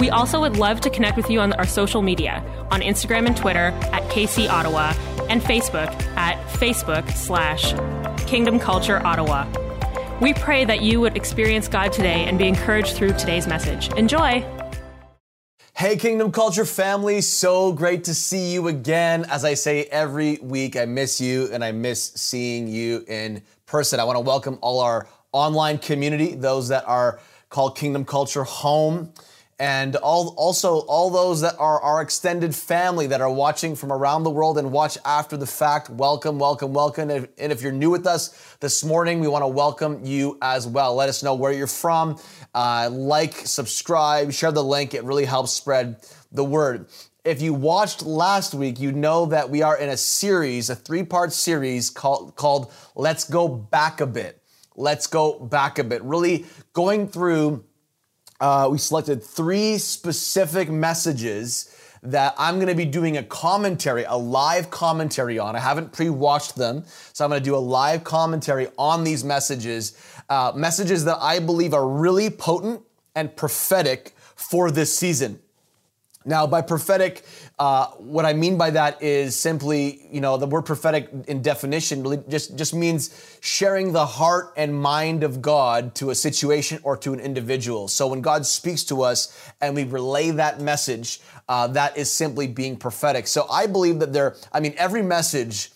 We also would love to connect with you on our social media on Instagram and Twitter at KC Ottawa and Facebook at Facebook slash Kingdom Culture Ottawa. We pray that you would experience God today and be encouraged through today's message. Enjoy! Hey, Kingdom Culture family, so great to see you again. As I say every week, I miss you and I miss seeing you in person. I want to welcome all our online community, those that are called Kingdom Culture home and all, also all those that are our extended family that are watching from around the world and watch after the fact. Welcome, welcome, welcome. And if you're new with us this morning, we want to welcome you as well. Let us know where you're from. Uh, like, subscribe, share the link. It really helps spread the word. If you watched last week, you know that we are in a series, a three part series called, called Let's Go Back a Bit. Let's Go Back a Bit. Really going through uh, we selected three specific messages that I'm going to be doing a commentary, a live commentary on. I haven't pre watched them, so I'm going to do a live commentary on these messages. Uh, messages that I believe are really potent and prophetic for this season. Now, by prophetic, uh, what I mean by that is simply, you know, the word prophetic in definition just, just means sharing the heart and mind of God to a situation or to an individual. So when God speaks to us and we relay that message, uh, that is simply being prophetic. So I believe that there, I mean, every message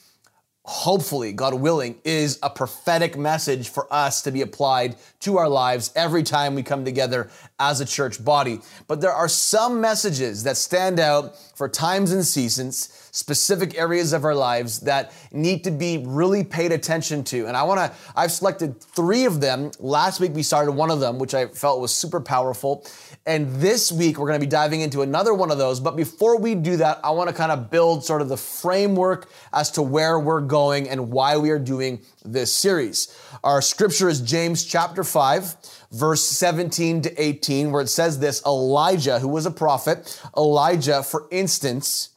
hopefully, God willing, is a prophetic message for us to be applied to our lives every time we come together as a church body. But there are some messages that stand out for times and seasons, specific areas of our lives that need to be really paid attention to. And I want to, I've selected three of them. Last week we started one of them, which I felt was super powerful. And this week, we're going to be diving into another one of those. But before we do that, I want to kind of build sort of the framework as to where we're going and why we are doing this series. Our scripture is James chapter 5, verse 17 to 18, where it says this Elijah, who was a prophet, Elijah, for instance,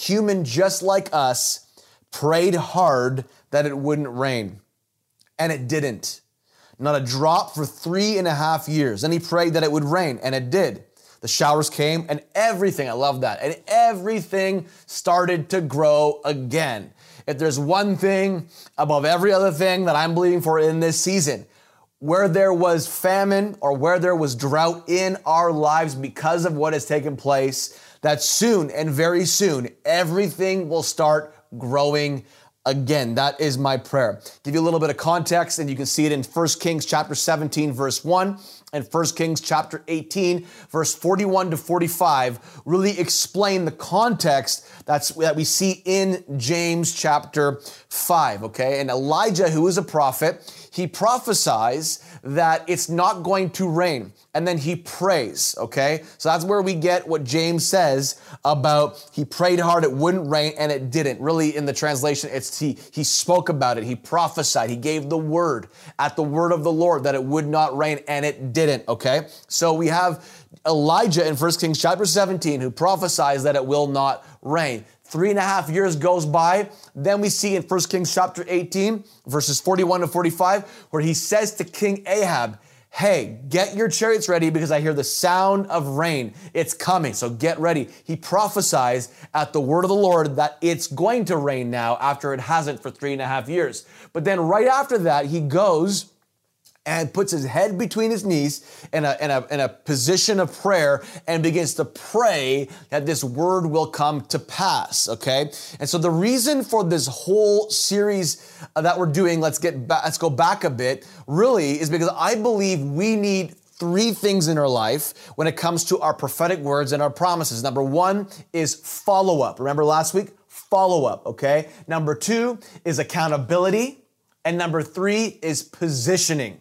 human just like us, prayed hard that it wouldn't rain. And it didn't not a drop for three and a half years. And he prayed that it would rain, and it did. The showers came, and everything, I love that, and everything started to grow again. If there's one thing above every other thing that I'm believing for in this season, where there was famine or where there was drought in our lives because of what has taken place, that soon and very soon, everything will start growing again. That is my prayer. Give you a little bit of context, and you can see it in 1 Kings chapter 17, verse 1, and 1 Kings chapter 18, verse 41 to 45, really explain the context that's that we see in James chapter 5. Okay, and Elijah, who is a prophet, he prophesies that it's not going to rain. And then he prays, okay? So that's where we get what James says about he prayed hard, it wouldn't rain, and it didn't. Really, in the translation, it's he, he spoke about it, he prophesied, he gave the word at the word of the Lord that it would not rain, and it didn't, okay? So we have Elijah in 1 Kings chapter 17 who prophesies that it will not rain. Three and a half years goes by. Then we see in 1 Kings chapter 18, verses 41 to 45, where he says to King Ahab, Hey, get your chariots ready because I hear the sound of rain. It's coming, so get ready. He prophesies at the word of the Lord that it's going to rain now after it hasn't for three and a half years. But then right after that, he goes and puts his head between his knees in a, in, a, in a position of prayer and begins to pray that this word will come to pass, okay? And so the reason for this whole series uh, that we're doing, let's get back, let's go back a bit, really is because I believe we need three things in our life when it comes to our prophetic words and our promises. Number one is follow up. Remember last week? Follow up, okay? Number two is accountability. And number three is positioning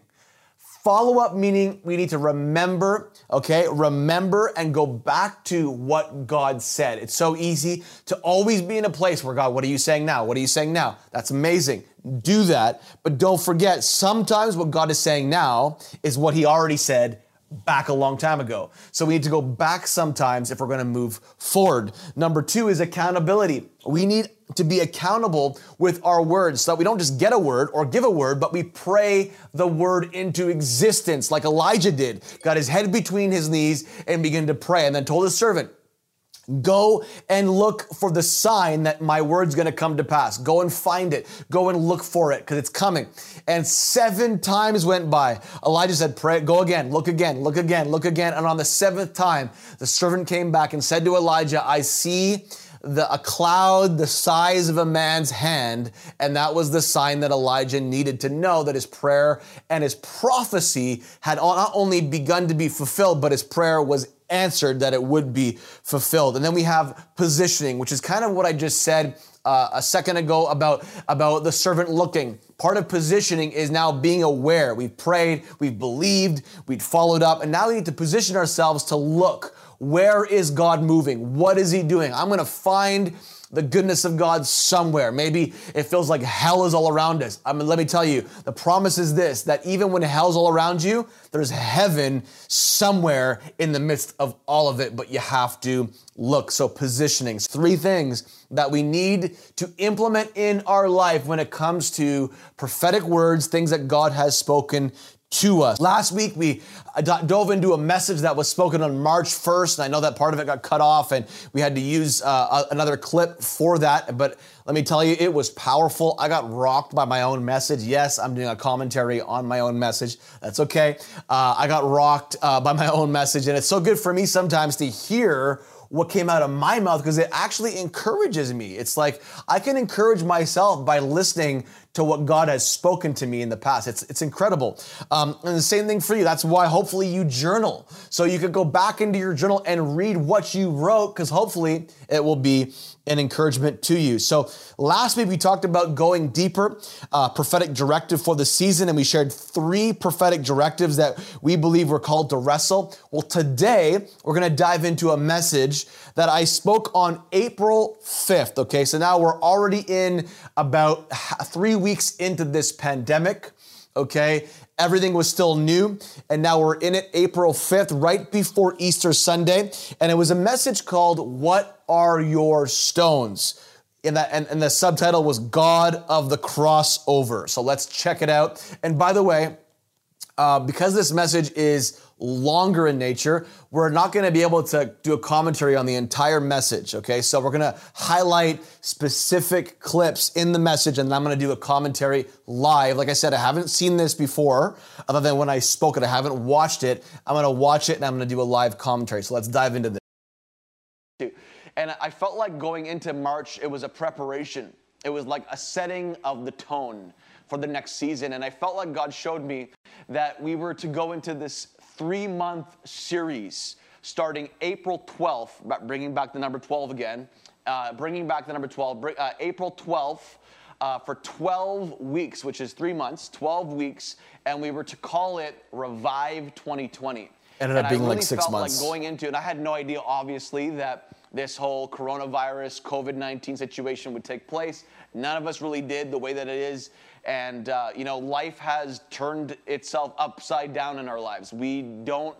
follow up meaning we need to remember, okay? Remember and go back to what God said. It's so easy to always be in a place where God, what are you saying now? What are you saying now? That's amazing. Do that, but don't forget sometimes what God is saying now is what he already said back a long time ago. So we need to go back sometimes if we're going to move forward. Number two is accountability. We need to be accountable with our words so that we don't just get a word or give a word, but we pray the word into existence like Elijah did. Got his head between his knees and began to pray and then told his servant, Go and look for the sign that my word's gonna come to pass. Go and find it. Go and look for it because it's coming. And seven times went by. Elijah said, Pray, go again, look again, look again, look again. And on the seventh time, the servant came back and said to Elijah, I see the, a cloud the size of a man's hand. And that was the sign that Elijah needed to know that his prayer and his prophecy had not only begun to be fulfilled, but his prayer was answered that it would be fulfilled. And then we have positioning, which is kind of what I just said uh, a second ago about, about the servant looking. Part of positioning is now being aware. We've prayed, we've believed, we've followed up, and now we need to position ourselves to look. Where is God moving? What is He doing? I'm going to find the goodness of God somewhere. Maybe it feels like hell is all around us. I mean, let me tell you, the promise is this that even when hell's all around you, there's heaven somewhere in the midst of all of it, but you have to look. So, positioning, three things that we need to implement in our life when it comes to prophetic words, things that God has spoken to us. Last week, we uh, dove into a message that was spoken on March 1st, and I know that part of it got cut off, and we had to use uh, another clip for that. But let me tell you, it was powerful. I got rocked by my own message. Yes, I'm doing a commentary on my own message. That's okay. Uh, I got rocked uh, by my own message, and it's so good for me sometimes to hear what came out of my mouth because it actually encourages me. It's like I can encourage myself by listening to what God has spoken to me in the past. It's, it's incredible. Um, and the same thing for you. That's why hopefully you journal. So you could go back into your journal and read what you wrote because hopefully it will be an encouragement to you. So last week we talked about going deeper, uh, prophetic directive for the season, and we shared three prophetic directives that we believe we're called to wrestle. Well, today we're going to dive into a message that I spoke on April 5th. Okay, so now we're already in about three weeks into this pandemic. Okay, everything was still new, and now we're in it April 5th, right before Easter Sunday. And it was a message called, What Are Your Stones? In that, and, and the subtitle was God of the Crossover. So let's check it out. And by the way, uh, because this message is longer in nature, we're not going to be able to do a commentary on the entire message, okay? So we're going to highlight specific clips in the message and I'm going to do a commentary live. Like I said, I haven't seen this before, other than when I spoke it. I haven't watched it. I'm going to watch it and I'm going to do a live commentary. So let's dive into this. And I felt like going into March, it was a preparation. It was like a setting of the tone for the next season. And I felt like God showed me that we were to go into this three month series starting April 12th, bringing back the number 12 again, uh, bringing back the number 12, uh, April 12th. Uh, for 12 weeks, which is three months, 12 weeks, and we were to call it Revive 2020. Ended up being really like six felt months. Like going into it, I had no idea, obviously, that this whole coronavirus, COVID 19 situation would take place. None of us really did the way that it is. And, uh, you know, life has turned itself upside down in our lives. We don't,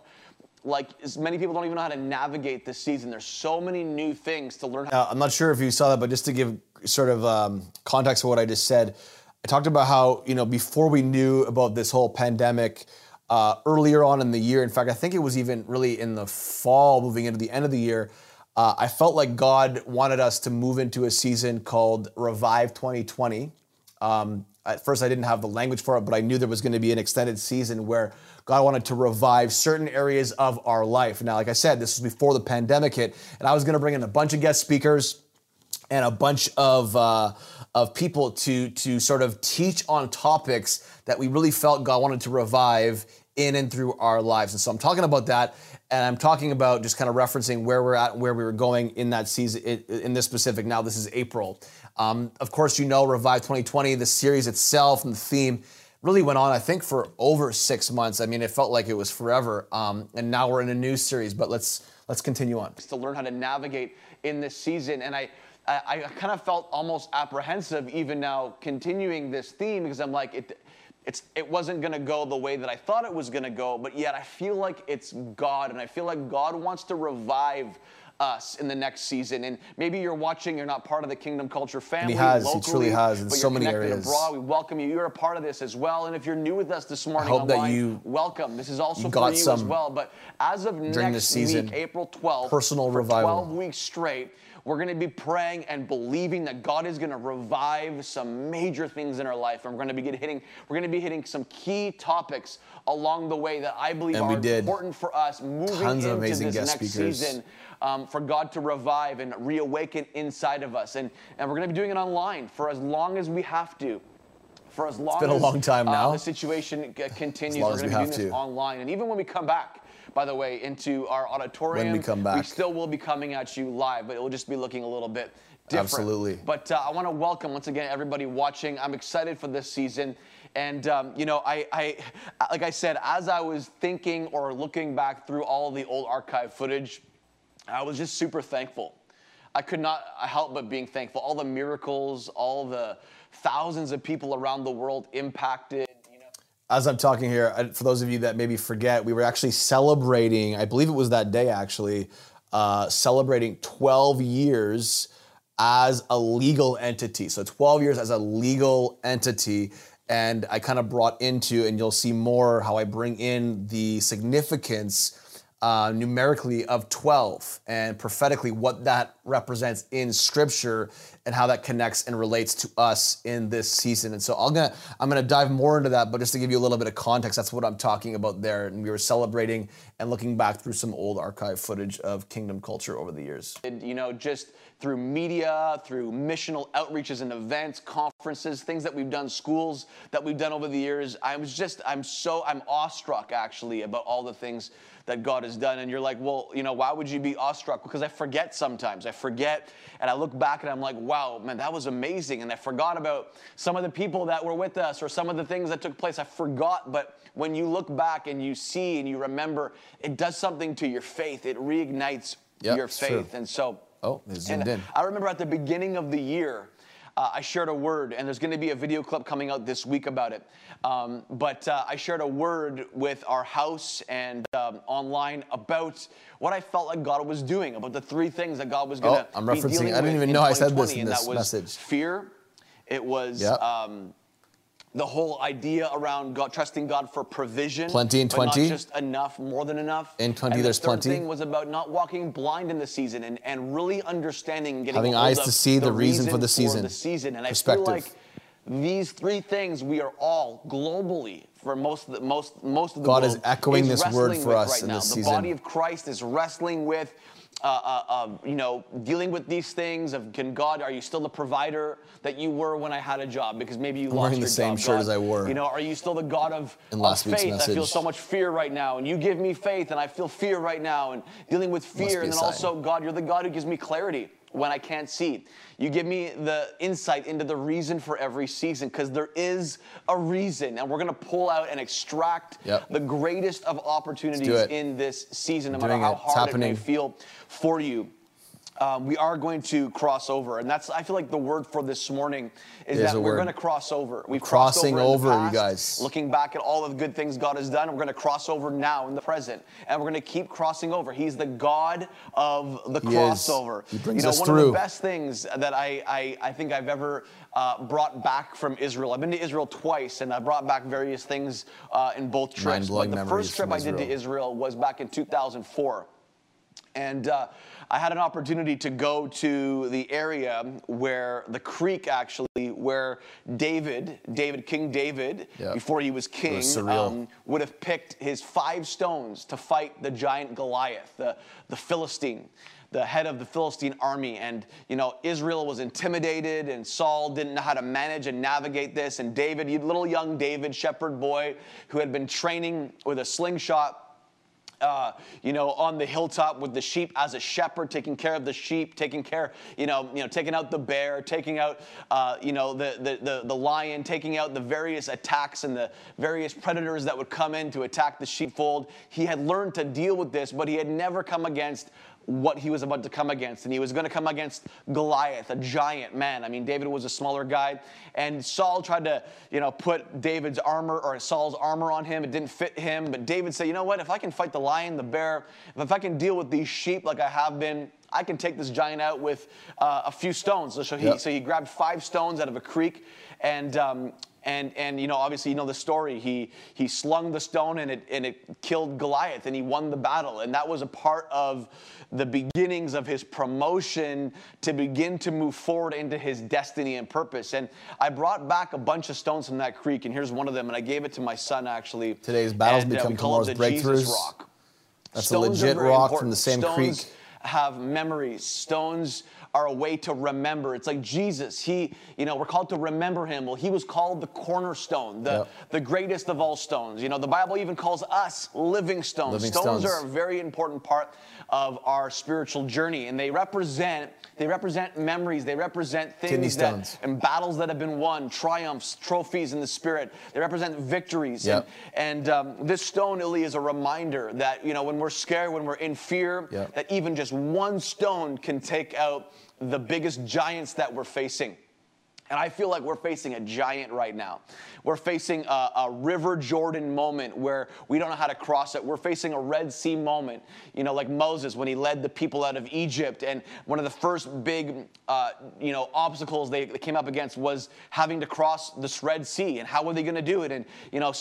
like, as many people don't even know how to navigate this season. There's so many new things to learn. Now, I'm not sure if you saw that, but just to give sort of um, context for what I just said, I talked about how, you know, before we knew about this whole pandemic, uh, earlier on in the year, in fact, I think it was even really in the fall, moving into the end of the year, uh, I felt like God wanted us to move into a season called Revive 2020. Um, at first, I didn't have the language for it, but I knew there was going to be an extended season where God wanted to revive certain areas of our life. Now, like I said, this was before the pandemic hit, and I was going to bring in a bunch of guest speakers and a bunch of uh, of people to to sort of teach on topics that we really felt God wanted to revive in and through our lives. And so I'm talking about that, and I'm talking about just kind of referencing where we're at, where we were going in that season, in this specific. Now, this is April. Um, of course, you know Revive 2020, the series itself and the theme really went on, I think, for over six months. I mean, it felt like it was forever. Um, and now we're in a new series, but let's let's continue on. To learn how to navigate in this season, and I. I, I kind of felt almost apprehensive even now continuing this theme because I'm like, it, it's, it wasn't going to go the way that I thought it was going to go, but yet I feel like it's God, and I feel like God wants to revive us in the next season. And maybe you're watching, you're not part of the Kingdom Culture family. And he has, locally, he truly has, in but so you're many connected areas. Abroad. We welcome you. You're a part of this as well. And if you're new with us this morning hope that you welcome. This is also for you as well. But as of next this season, week, April 12th, personal for revival. 12 weeks straight, we're going to be praying and believing that God is going to revive some major things in our life. And we're going to be hitting, we're going to be hitting some key topics along the way that I believe And are important for us moving Tons into this next speakers. season. Um, for God to revive and reawaken inside of us. And, and we're going to be doing it online for as long as we have to. For as long it's been a as long time uh, now. the situation continues, we're going to be doing this to. online. And even when we come back, by the way, into our auditorium, When we come back. We still will be coming at you live, but it will just be looking a little bit different. Absolutely. But uh, I want to welcome once again everybody watching. I'm excited for this season. And um, you know, I, I, like I said, as I was thinking or looking back through all the old archive footage, I was just super thankful. I could not help but being thankful. All the miracles, all the thousands of people around the world impacted. As I'm talking here, for those of you that maybe forget, we were actually celebrating, I believe it was that day actually, uh, celebrating 12 years as a legal entity. So 12 years as a legal entity. And I kind of brought into, and you'll see more how I bring in the significance uh, numerically of 12 and prophetically what that represents in scripture and how that connects and relates to us in this season. And so I'm gonna I'm gonna dive more into that, but just to give you a little bit of context, that's what I'm talking about there. And we were celebrating and looking back through some old archive footage of kingdom culture over the years. you know, just through media, through missional outreaches and events, conferences, things that we've done, schools that we've done over the years. I was just, I'm so, I'm awestruck actually about all the things that God has done. And you're like, well, you know, why would you be awestruck? Because I forget sometimes. I forget and I look back and I'm like, wow, man, that was amazing. And I forgot about some of the people that were with us or some of the things that took place. I forgot, but when you look back and you see and you remember, it does something to your faith. It reignites Yep, your faith. And so, Oh, zoomed and in. I remember at the beginning of the year, uh, I shared a word, and there's going to be a video clip coming out this week about it. Um, but uh, I shared a word with our house and um, online about what I felt like God was doing, about the three things that God was going to Oh, I'm be referencing- I didn't even know I said this 2020, in and this that was message. Fear. It was Yep. um, the whole idea around God, trusting God for provision. Plenty but 20. Not just enough, more than enough. In 20 and there's the third plenty. thing was about not walking blind in the season and, and really understanding and getting Having eyes to see the reason for the season. the season. And I Perspective. feel like these three things we are all globally for most of the most most of the God is echoing this word for us right in now. this the season. body of Christ is wrestling with. Uh, uh, uh, you know, dealing with these things of can God, are you still the provider that you were when I had a job? Because maybe you I'm lost wearing your the same job. shirt God, as I wore You know, are you still the God of, in of week's faith? I feel so much fear right now, and you give me faith, and I feel fear right now, and dealing with be fear, a and then sign. also God, you're the God who gives me clarity when I can't see. You give me the insight into the reason for every season because there is a reason, and we're going to pull out and extract Yep. the greatest of opportunities in this season, no matter how it. Hard it may feel for you. Um, we are going to cross over, and that's I feel like the word for this morning is is that we're going to cross over. We've Crossing crossed over, over, you guys. Looking back at all of the good things God has done, we're going to cross over now in the present, and we're going to keep crossing over. He's the God of the He is. crossover. He brings you know, us one of the best things that I, I, I think I've ever uh, brought back from Israel. I've been to Israel twice, and I brought back various things uh, in both trips. But the first trip I did to Israel. Israel was back in 2004. And uh, I had an opportunity to go to the area where the creek, actually, where David, David, King David, Yeah. before he was king, was um, would have picked his five stones to fight the giant Goliath, the, the Philistine, the head of the Philistine army. And, you know, Israel was intimidated, and Saul didn't know how to manage and navigate this. And David, little young David, shepherd boy, who had been training with a slingshot uh, you know, on the hilltop with the sheep as a shepherd, taking care of the sheep, taking care, you know, you know, taking out the bear, taking out, uh, you know, the, the, the, the, lion, taking out the various attacks and the various predators that would come in to attack the sheepfold. He had learned to deal with this, but he had never come against what he was about to come against. And he was going to come against Goliath, a giant man. I mean, David was a smaller guy. And Saul tried to, you know, put David's armor or Saul's armor on him. It didn't fit him. But David said, you know what? If I can fight the lion, the bear, if I can deal with these sheep like I have been, I can take this giant out with uh, a few stones. So he, yep. so he grabbed five stones out of a creek and um, and, and you know, obviously, you know the story. He, he slung the stone and it, and it killed Goliath and he won the battle. And that was a part of the beginnings of his promotion to begin to move forward into his destiny and purpose. And I brought back a bunch of stones from that creek, and here's one of them. And I gave it to my son actually. Today's battles and, uh, become tomorrow's breakthroughs. rock. That's stones a legit rock important. from the same stones creek. Have memories. Stones are a way to remember. It's like Jesus. He, you know, we're called to remember him. Well, he was called the cornerstone, the, yep. the greatest of all stones. You know, the Bible even calls us living stones. Living stones, stones are a very important part of our spiritual journey, and they represent they represent memories. They represent things that and battles that have been won, triumphs, trophies in the spirit. They represent victories. Yep. And, and um, this stone, Ili, is a reminder that you know when we're scared, when we're in fear, yep. that even just one stone can take out the biggest giants that we're facing. And I feel like we're facing a giant right now. We're facing a, a, River Jordan moment where we don't know how to cross it. We're facing a Red Sea moment, you know, like Moses when he led the people out of Egypt. And one of the first big, uh, you know, obstacles they, they, came up against was having to cross this Red Sea. And how were they going to do it? And, you know,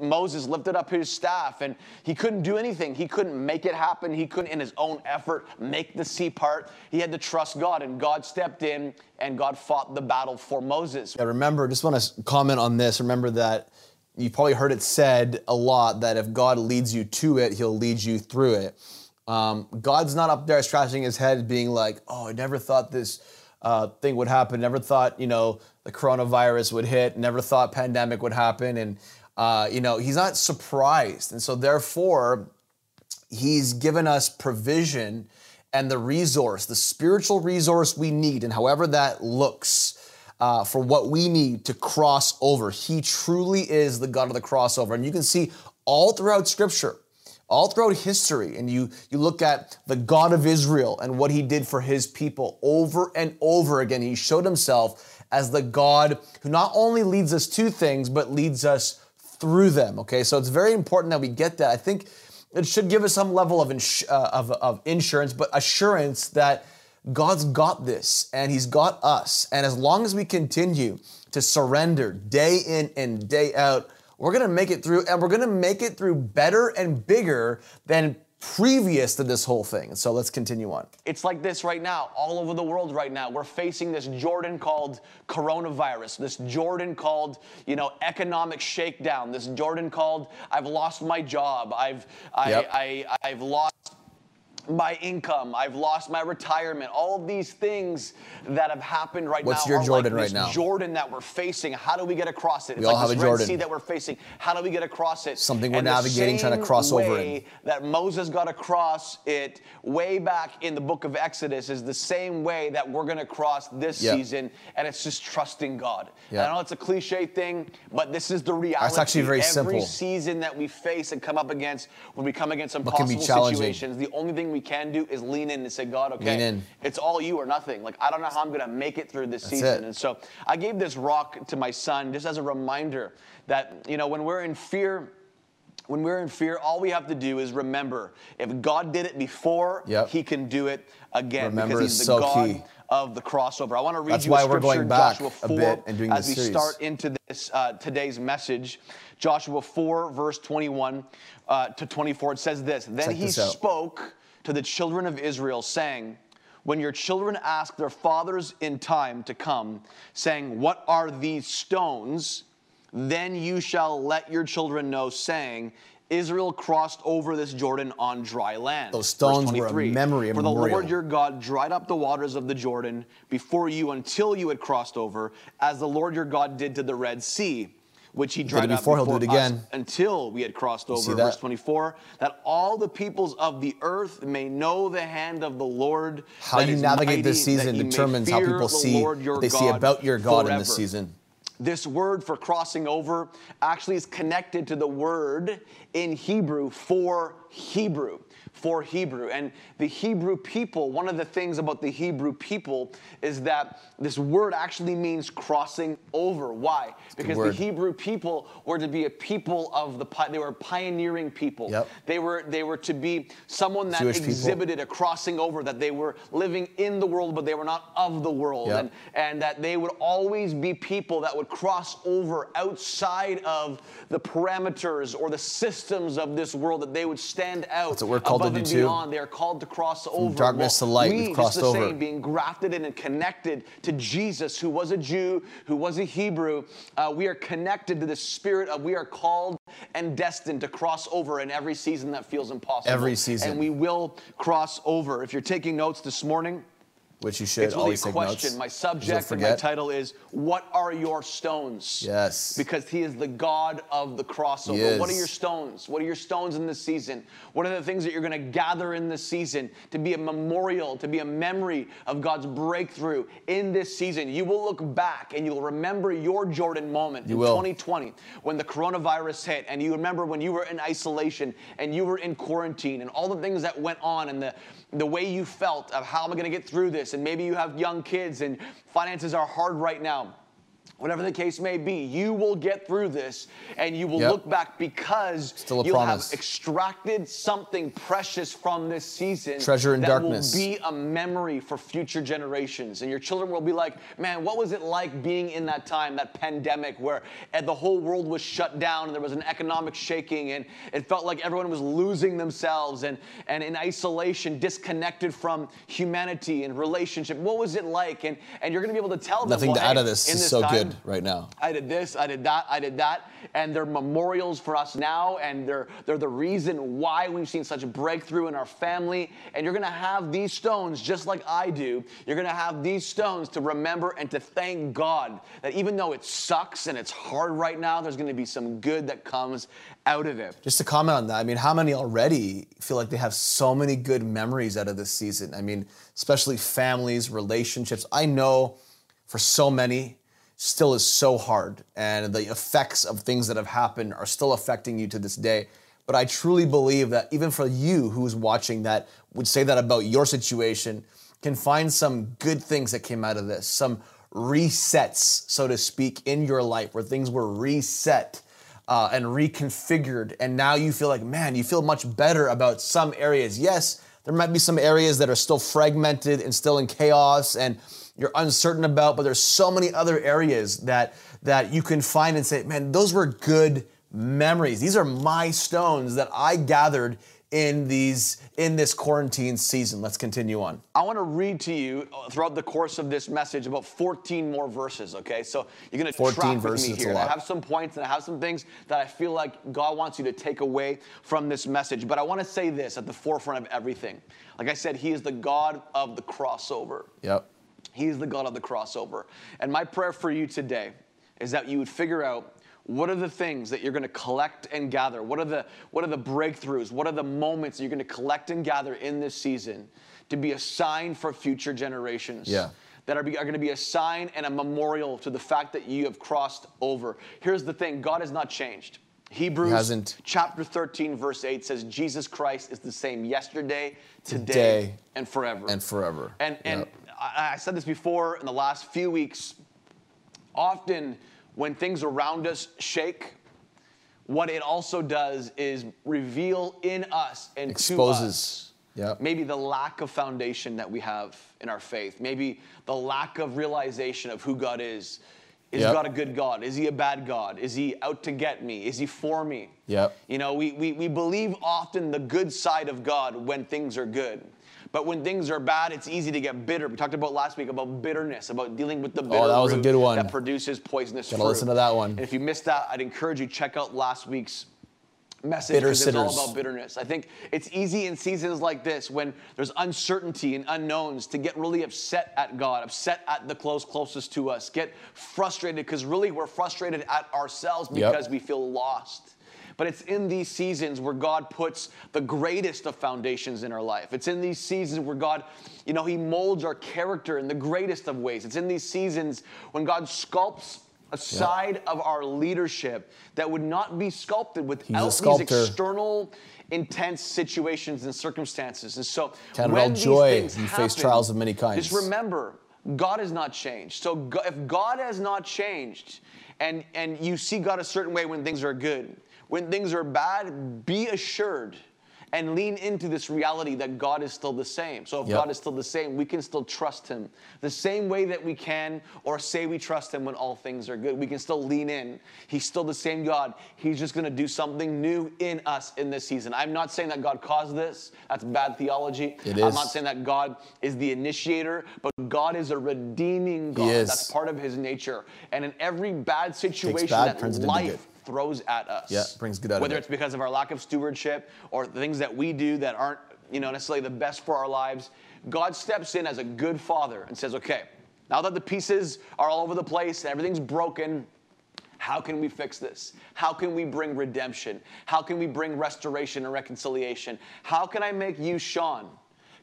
Moses lifted up his staff and he couldn't do anything. He couldn't make it happen. He couldn't, in his own effort, make the sea part. He had to trust God. And God stepped in and God fought the battle for Moses. Yeah, remember, just want to comment on this. Remember that you've probably heard it said a lot that if God leads you to it, he'll lead you through it. Um, God's not up there scratching his head being like, oh, I never thought this uh, thing would happen. Never thought, you know, the coronavirus would hit. Never thought pandemic would happen. And, uh, you know, he's not surprised. And so therefore, he's given us provision and the resource, the spiritual resource we need, and however that looks uh, for what we need to cross over. He truly is the God of the crossover. And you can see all throughout Scripture, all throughout history, and you, you look at the God of Israel and what he did for his people over and over again. He showed himself as the God who not only leads us to things, but leads us through them. Okay, so it's very important that we get that. I think it should give us some level of, ins- uh, of, of insurance, but assurance that God's got this and He's got us. And as long as we continue to surrender day in and day out, we're gonna make it through, and we're gonna make it through better and bigger than previous to this whole thing. So let's continue on. It's like this right now, all over the world right now. We're facing this Jordan called coronavirus, this Jordan called, you know, economic shakedown, this Jordan called I've lost my job, I've I, yep. I, I I've lost my income, I've lost my retirement, all of these things that have happened right What's now. What's your Jordan like right now? Jordan that we're facing. How do we get across it? We it's all like have this a Jordan. Red Sea that we're facing. How do we get across it? Something we're and navigating, trying to cross over in. That Moses got across it way back in the book of Exodus is the same way that we're going to cross this yep. season, and it's just trusting God. Yep. I know it's a cliche thing, but this is the reality. It's actually very Every simple. Every season that we face and come up against, when we come against impossible situations, the only thing we can do is lean in and say, God, okay, it's all you or nothing. Like, I don't know how I'm going to make it through this That's season. It. And so I gave this rock to my son just as a reminder that, you know, when we're in fear, when we're in fear, all we have to do is remember if God did it before, yep. He can do it again remember because He's the so God key. of the crossover. I want to read That's you why a scripture, Joshua 4, a bit and doing as we series. start into this uh, today's message. Joshua 4, verse 21 uh, to 24. It says this: Then Check He this spoke to the children of Israel, saying. When your children ask their fathers in time to come, saying, What are these stones? Then you shall let your children know, saying, Israel crossed over this Jordan on dry land. Those stones were a memory, a For the memorial. Lord your God dried up the waters of the Jordan before you until you had crossed over, as the Lord your God did to the Red Sea which he dried it out before, he'll do it before us again. until we had crossed over. Verse 24, that all the peoples of the earth may know the hand of the Lord. How you navigate this mighty, that season determines how people see what they see about your God in this season. This word for crossing over actually is connected to the word in Hebrew for Hebrew. For Hebrew. And the Hebrew people, one of the things about the Hebrew people is that this word actually means crossing over. Why? Because the. Hebrew people were to be a people of the, they were pioneering people. Yep. They were, they were to be someone that Jewish people. exhibited a crossing over, that they were living in the world, but they were not of the world. Yep. And, and that they would always be people that would cross over outside of the parameters or the systems of this world, that they would stand out That's what we're called above and beyond. They are called to cross over. darkness to light, we, we've crossed the over. Same, being grafted in and connected to Jesus, who was a Jew, who was a Hebrew, uh, we are connected to the spirit of we are called and destined to cross over in every season that feels impossible. Every season. And we will cross over. If you're taking notes this morning, Which you should it's really a always take question. notes. My subject and my title is What are your stones? Yes. Because he is the God of the crossover. He What are your stones? What are your stones in this season? What are the things that you're going to gather in this season to be a memorial, to be a memory of God's breakthrough in this season? You will look back and you'll remember your Jordan moment in will. 2020 when the coronavirus hit, and you remember when you were in isolation and you were in quarantine and all the things that went on and the the way you felt of how am I going to get through this, and maybe you have young kids and finances are hard right now. Whatever the case may be, you will get through this and you will Yep. look back because you'll promise. have extracted something precious from this season. Treasure in that darkness. will be a memory for future generations. And your children will be like, man, what was it like being in that time, that pandemic where the whole world was shut down and there was an economic shaking and it felt like everyone was losing themselves and, and in isolation, disconnected from humanity and relationship. What was it like? And, and you're going to be able to tell them, Nothing well, to add to this in is so time, good right now. I did this, I did that, I did that, and they're memorials for us now, and they're they're the reason why we've seen such a breakthrough in our family. And you're gonna have these stones, just like I do. You're gonna have these stones to remember and to thank God that even though it sucks and it's hard right now, there's gonna be some good that comes out of it. Just to comment on that, I mean, how many already feel like they have so many good memories out of this season? I mean, especially families, relationships. I know for so many, still is so hard, and the effects of things that have happened are still affecting you to this day. But I truly believe that even for you who's watching that would say that about your situation, can find some good things that came out of this, some resets, so to speak, in your life where things were reset uh, and reconfigured. And now you feel like, man, you feel much better about some areas. Yes, there might be some areas that are still fragmented and still in chaos and you're uncertain about, but there's so many other areas that that you can find and say, man, those were good memories. These are my stones that I gathered in these in this quarantine season. Let's continue on. I want to read to you uh, throughout the course of this message about 14 more verses, okay? So you're going to 14 track verses, with me here. I have some points and I have some things that I feel like God wants you to take away from this message. But I want to say this at the forefront of everything. Like I said, He is the God of the crossover. Yep. He is the God of the crossover. And my prayer for you today is that you would figure out what are the things that you're going to collect and gather? What are the what are the breakthroughs? What are the moments that you're going to collect and gather in this season to be a sign for future generations? Yeah. That are, be, are going to be a sign and a memorial to the fact that you have crossed over. Here's the thing God has not changed. Hebrews chapter 13, verse 8 says, Jesus Christ is the same yesterday, today, Today, and forever. and forever. And, and Yep. I, I said this before in the last few weeks. Often, when things around us shake, what it also does is reveal in us and to Exposes. us Yep. maybe the lack of foundation that we have in our faith, maybe the lack of realization of who God is. Is Yep. God a good God? Is he a bad God? Is he out to get me? Is he for me? Yep. You know, we, we, we believe often the good side of God when things are good. But when things are bad, it's easy to get bitter. We talked about last week about bitterness, about dealing with the oh, bitter Oh, that was a good one. that produces poisonous Gotta fruit. listen to that one. And if you missed that, I'd encourage you to check out last week's message Bitter it's all about bitterness. I think it's easy in seasons like this when there's uncertainty and unknowns to get really upset at God, upset at the close closest to us, get frustrated because really we're frustrated at ourselves Yep. because we feel lost. But it's in these seasons where God puts the greatest of foundations in our life. It's in these seasons where God, you know, He molds our character in the greatest of ways. It's in these seasons when God sculpts a side of our leadership that would not be sculpted without these external, intense situations and circumstances. And so, Count when all these joy. things You face trials of many kinds. Just remember, God has not changed. So go- if God has not changed, and and you see God a certain way when things are good, when things are bad, be assured. And lean into this reality that God is still the same. So if Yep. God is still the same, we can still trust Him the same way that we can, or say we trust Him when all things are good. We can still lean in. He's still the same God. He's just going to do something new in us in this season. I'm not saying that God caused this. That's bad theology. It I'm not saying that God is the initiator, but God is a redeeming God. is. That's part of His nature. And in every bad situation bad, that turns it into life. Throws at us, Yeah, brings good out whether it. it's because of our lack of stewardship or things that we do that aren't, you know, necessarily the best for our lives, God steps in as a good father and says, "Okay, now that the pieces are all over the place and everything's broken." How can we fix this? How can we bring redemption? How can we bring restoration and reconciliation? How can I make you, Sean,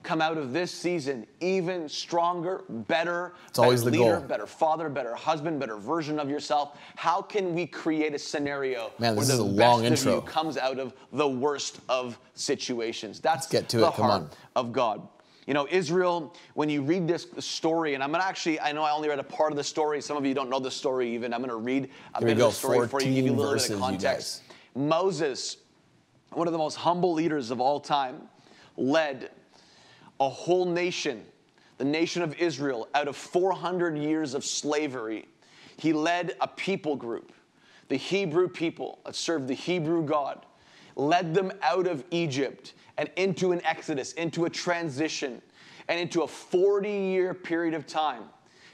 come out of this season even stronger, better, It's always better the leader, goal. better father, better husband, better version of yourself? How can we create a scenario Man, where the is a best long of intro. you comes out of the worst of situations? That's get to the it. Come heart on. of God. You know, Israel, when you read this story, and I'm gonna actually, I know I only read a part of the story. Some of you don't know the story even. I'm gonna read a Here bit of the story for you, give you a little bit of context. Moses, one of the most humble leaders of all time, led a whole nation, the nation of Israel, out of 400 years of slavery. He led a people group, the Hebrew people that served the Hebrew God, led them out of Egypt and into an exodus, into a transition, and into a 40 year period of time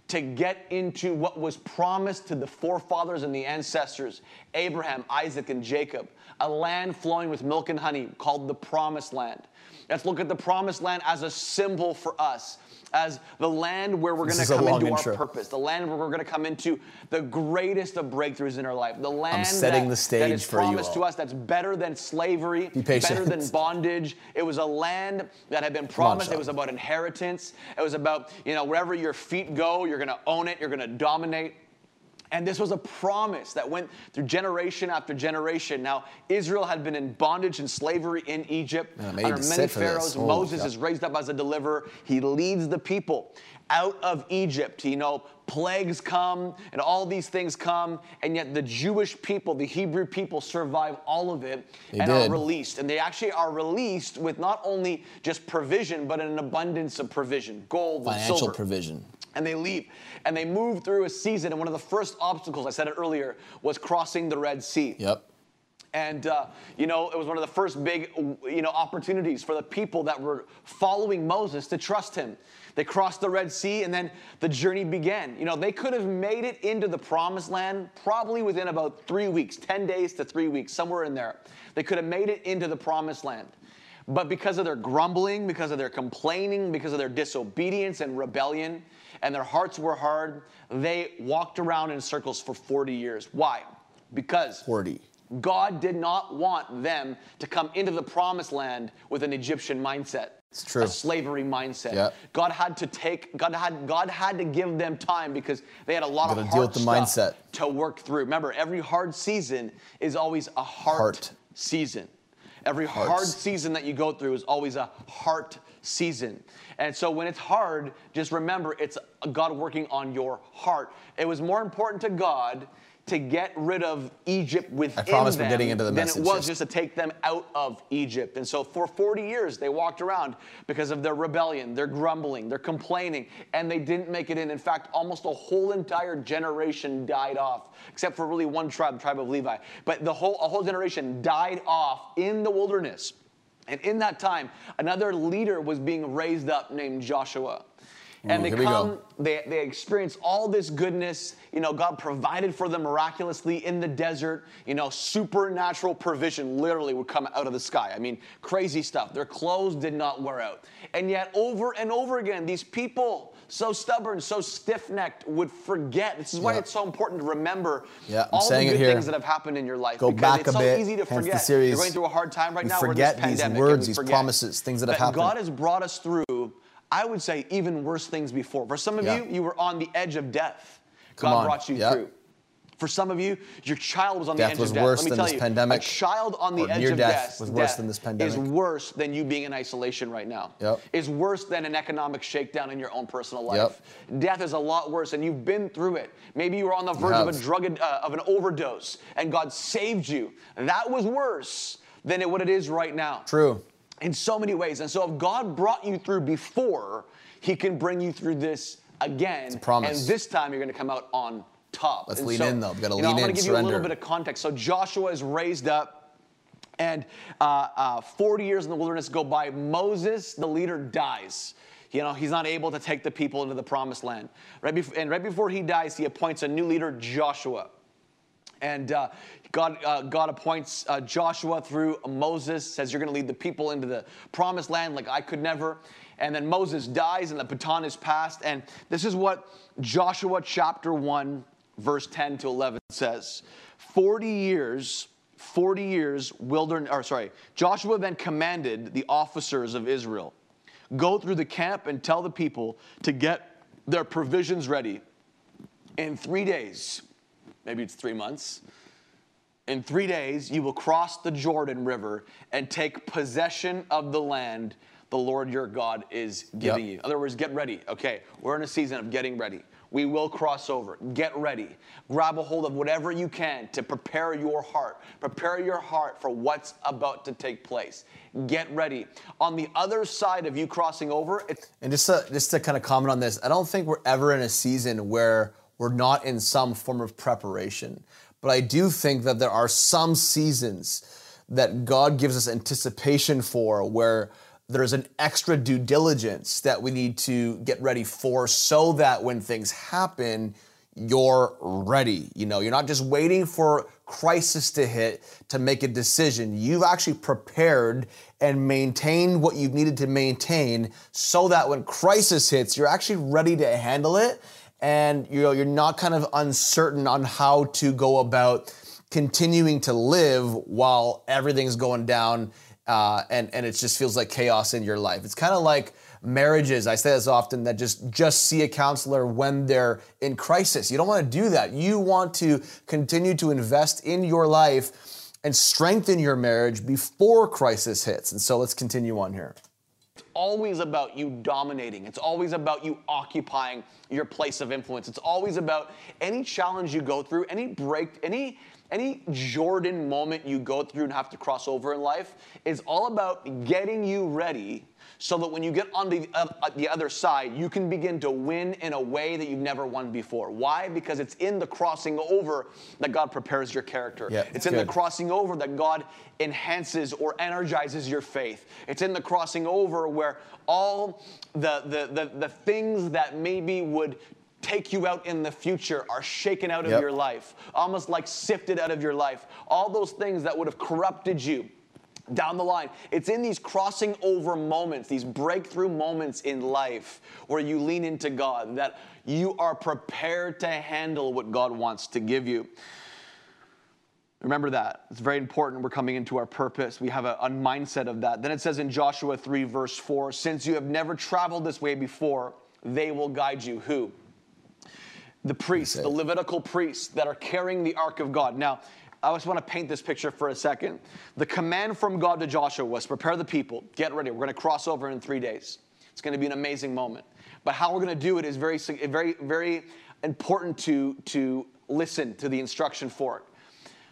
to get into what was promised to the forefathers and the ancestors Abraham, Isaac, and Jacob, a land flowing with milk and honey called the Promised Land. Let's look at the Promised Land as a symbol for us, as the land where we're going to come into intro. our purpose, the land where we're going to come into the greatest of breakthroughs in our life, the land setting that, the stage that is for promised to us that's better than slavery, Be better than bondage. It was a land that had been promised. It was about inheritance. It was about, you know, wherever your feet go, you're going to own it, you're going to dominate. And this was a promise that went through generation after generation. Now, Israel had been in bondage and slavery in Egypt I under many sit for this. pharaohs. Holy Moses cow. is raised up as a deliverer. He leads the people out of Egypt. You know, plagues come and all these things come, and yet the Jewish people, the Hebrew people, survive all of it They and did. are released. And they actually are released with not only just provision, but an abundance of provision gold and Financial silver provision. And they leave and they move through a season and one of the first obstacles i said it earlier was crossing the red sea. Yep. and uh, you know it was one of the first big you know opportunities for the people that were following moses to trust him. They crossed the red sea and then the journey began. You know they could have made it into the promised land probably within about three weeks 10 days to three weeks somewhere in there. They could have made it into the promised land. But because of their grumbling, because of their complaining, because of their disobedience and rebellion, and their hearts were hard, they walked around in circles for 40 years. Why? Because 40. God did not want them to come into the promised land with an Egyptian mindset. It's true. A slavery mindset. Yeah. God had to take, God had, God had to give them time because they had a lot of hard deal with the mindset. to work through. Remember, every hard season is always a heart, Heart. season. Every Hearts. hard season that you go through is always a heart season. And so when it's hard, just remember it's God working on your heart. It was more important to God to get rid of Egypt within promise we're them getting into the than it was just to take them out of Egypt. And so for 40 years, they walked around because of their rebellion, their grumbling, their complaining, and they didn't make it in. In fact, almost a whole entire generation died off, except for really one tribe, the tribe of Levi. But the whole, a whole generation died off in the wilderness. And in that time, another leader was being raised up named Joshua. Mm, and Ooh, they here we go. come, they, they experience all this goodness. You know, God provided for them miraculously in the desert. You know, supernatural provision literally would come out of the sky. I mean, crazy stuff. Their clothes did not wear out. And yet, over and over again, these people, so stubborn, so stiff necked, would forget. This is why Yeah. it's so important to remember Yeah, all the good things that have happened in your life. Go because back it's a so bit, easy to hence the forget. series. You're going through a hard time right We now. We're forget this these pandemic, words, and these forget promises, things that have that happened. God has brought us through, I would say, even worse things before. For some of Yeah. you, you were on the edge of death. Come God on. brought you Yep. through. For some of you, your child was on Death the edge of death. worse Let me than tell this you, pandemic, a child on the edge of death death was worse death than this pandemic. is worse than you being in isolation right now. Yep. Is worse than an economic shakedown in your own personal life. Death is a lot worse, and you've been through it. Maybe you were on the verge of a drug uh, of an overdose, and God saved you. That was worse than it, what it is right now True. In so many ways. And so if God brought you through before, he can bring you through this again. And this time you're going to come out on top. Let's And lean in, though. We've gotta you know, lean I'm going to give you a little bit of context. So Joshua is raised up. And uh, uh, 40 years in the wilderness go by. Moses, the leader, dies. You know, he's not able to take the people into the promised land. Right bef- and right before he dies, he appoints a new leader, Joshua. And uh, God, uh, God appoints uh, Joshua through Moses, says, You're going to lead the people into the promised land like I could never. And then Moses dies, and the baton is passed. And this is what Joshua chapter 1, verse 10 to 11 says 40 years. 40 years wilderness, or sorry, Joshua then commanded the officers of Israel go through the camp and tell the people to get their provisions ready. In three days, maybe it's three months. In three days, you will cross the Jordan River and take possession of the land the Lord your God is giving Yep. you. In other words, get ready. Okay, we're in a season of getting ready. We will cross over. Get ready. Grab a hold of whatever you can to prepare your heart. Prepare your heart for what's about to take place. Get ready. On the other side of you crossing over, it's And just to, just to kind of comment on this, I don't think we're ever in a season where we're not in some form of preparation. But I do think that there are some seasons that God gives us anticipation for where there's an extra due diligence that we need to get ready for so that when things happen, you're ready. You know, you're not just waiting for crisis to hit to make a decision. You've actually prepared and maintained what you've needed to maintain so that when crisis hits, you're actually ready to handle it and you know you're not kind of uncertain on how to go about continuing to live while everything's going down uh, and and it just feels like chaos in your life. It's kind of like marriages. I say this often that just just see a counselor when they're in crisis. You don't want to do that. You want to continue to invest in your life and strengthen your marriage before crisis hits. And so let's continue on here. Always about you dominating. It's always about you occupying your place of influence. It's always about any challenge you go through, any break, any any Jordan moment you go through and have to cross over in life is all about getting you ready so that when you get on the, uh, the other side, you can begin to win in a way that you've never won before. Why? Because it's in the crossing over that God prepares your character. Yeah, it's in the crossing over that God enhances or energizes your faith. It's in the crossing over where all the, the, the, the things that maybe would take you out in the future are shaken out of Yep. your life, almost like sifted out of your life. All those things that would have corrupted you down the line. It's in these crossing over moments, these breakthrough moments in life where you lean into God that you are prepared to handle what God wants to give you. Remember that. It's very important. We're coming into our purpose. We have a, a mindset of that. Then it says in Joshua 3, verse 4 Since you have never traveled this way before, they will guide you. Who? The priests, the. Levitical priests that are carrying the ark of God. Now, I just want to paint this picture for a second. The command from God to Joshua was prepare the people, get ready. We're going to cross over in three days. It's going to be an amazing moment. But how we're going to do it is very, very, very important to, to listen to the instruction for it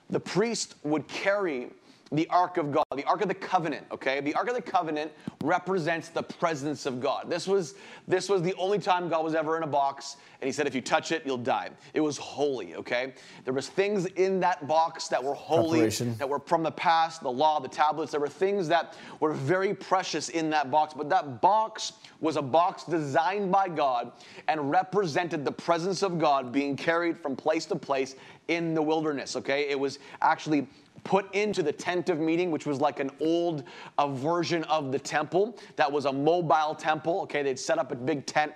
the priest would carry the Ark of God, the Ark of the Covenant, okay? The Ark of the Covenant represents the presence of God. This was, this was the only time God was ever in a box, and he said, if you touch it, you'll die. It was holy, okay? There was things in that box that were holy, that were from the past, the law, the tablets. There were things that were very precious in that box, but that box was a box designed by God and represented the presence of God being carried from place to place in the wilderness, okay? It was actually put into the tent of meeting, which was like an old uh, version of the temple that was a mobile temple. Okay, they'd set up a big tent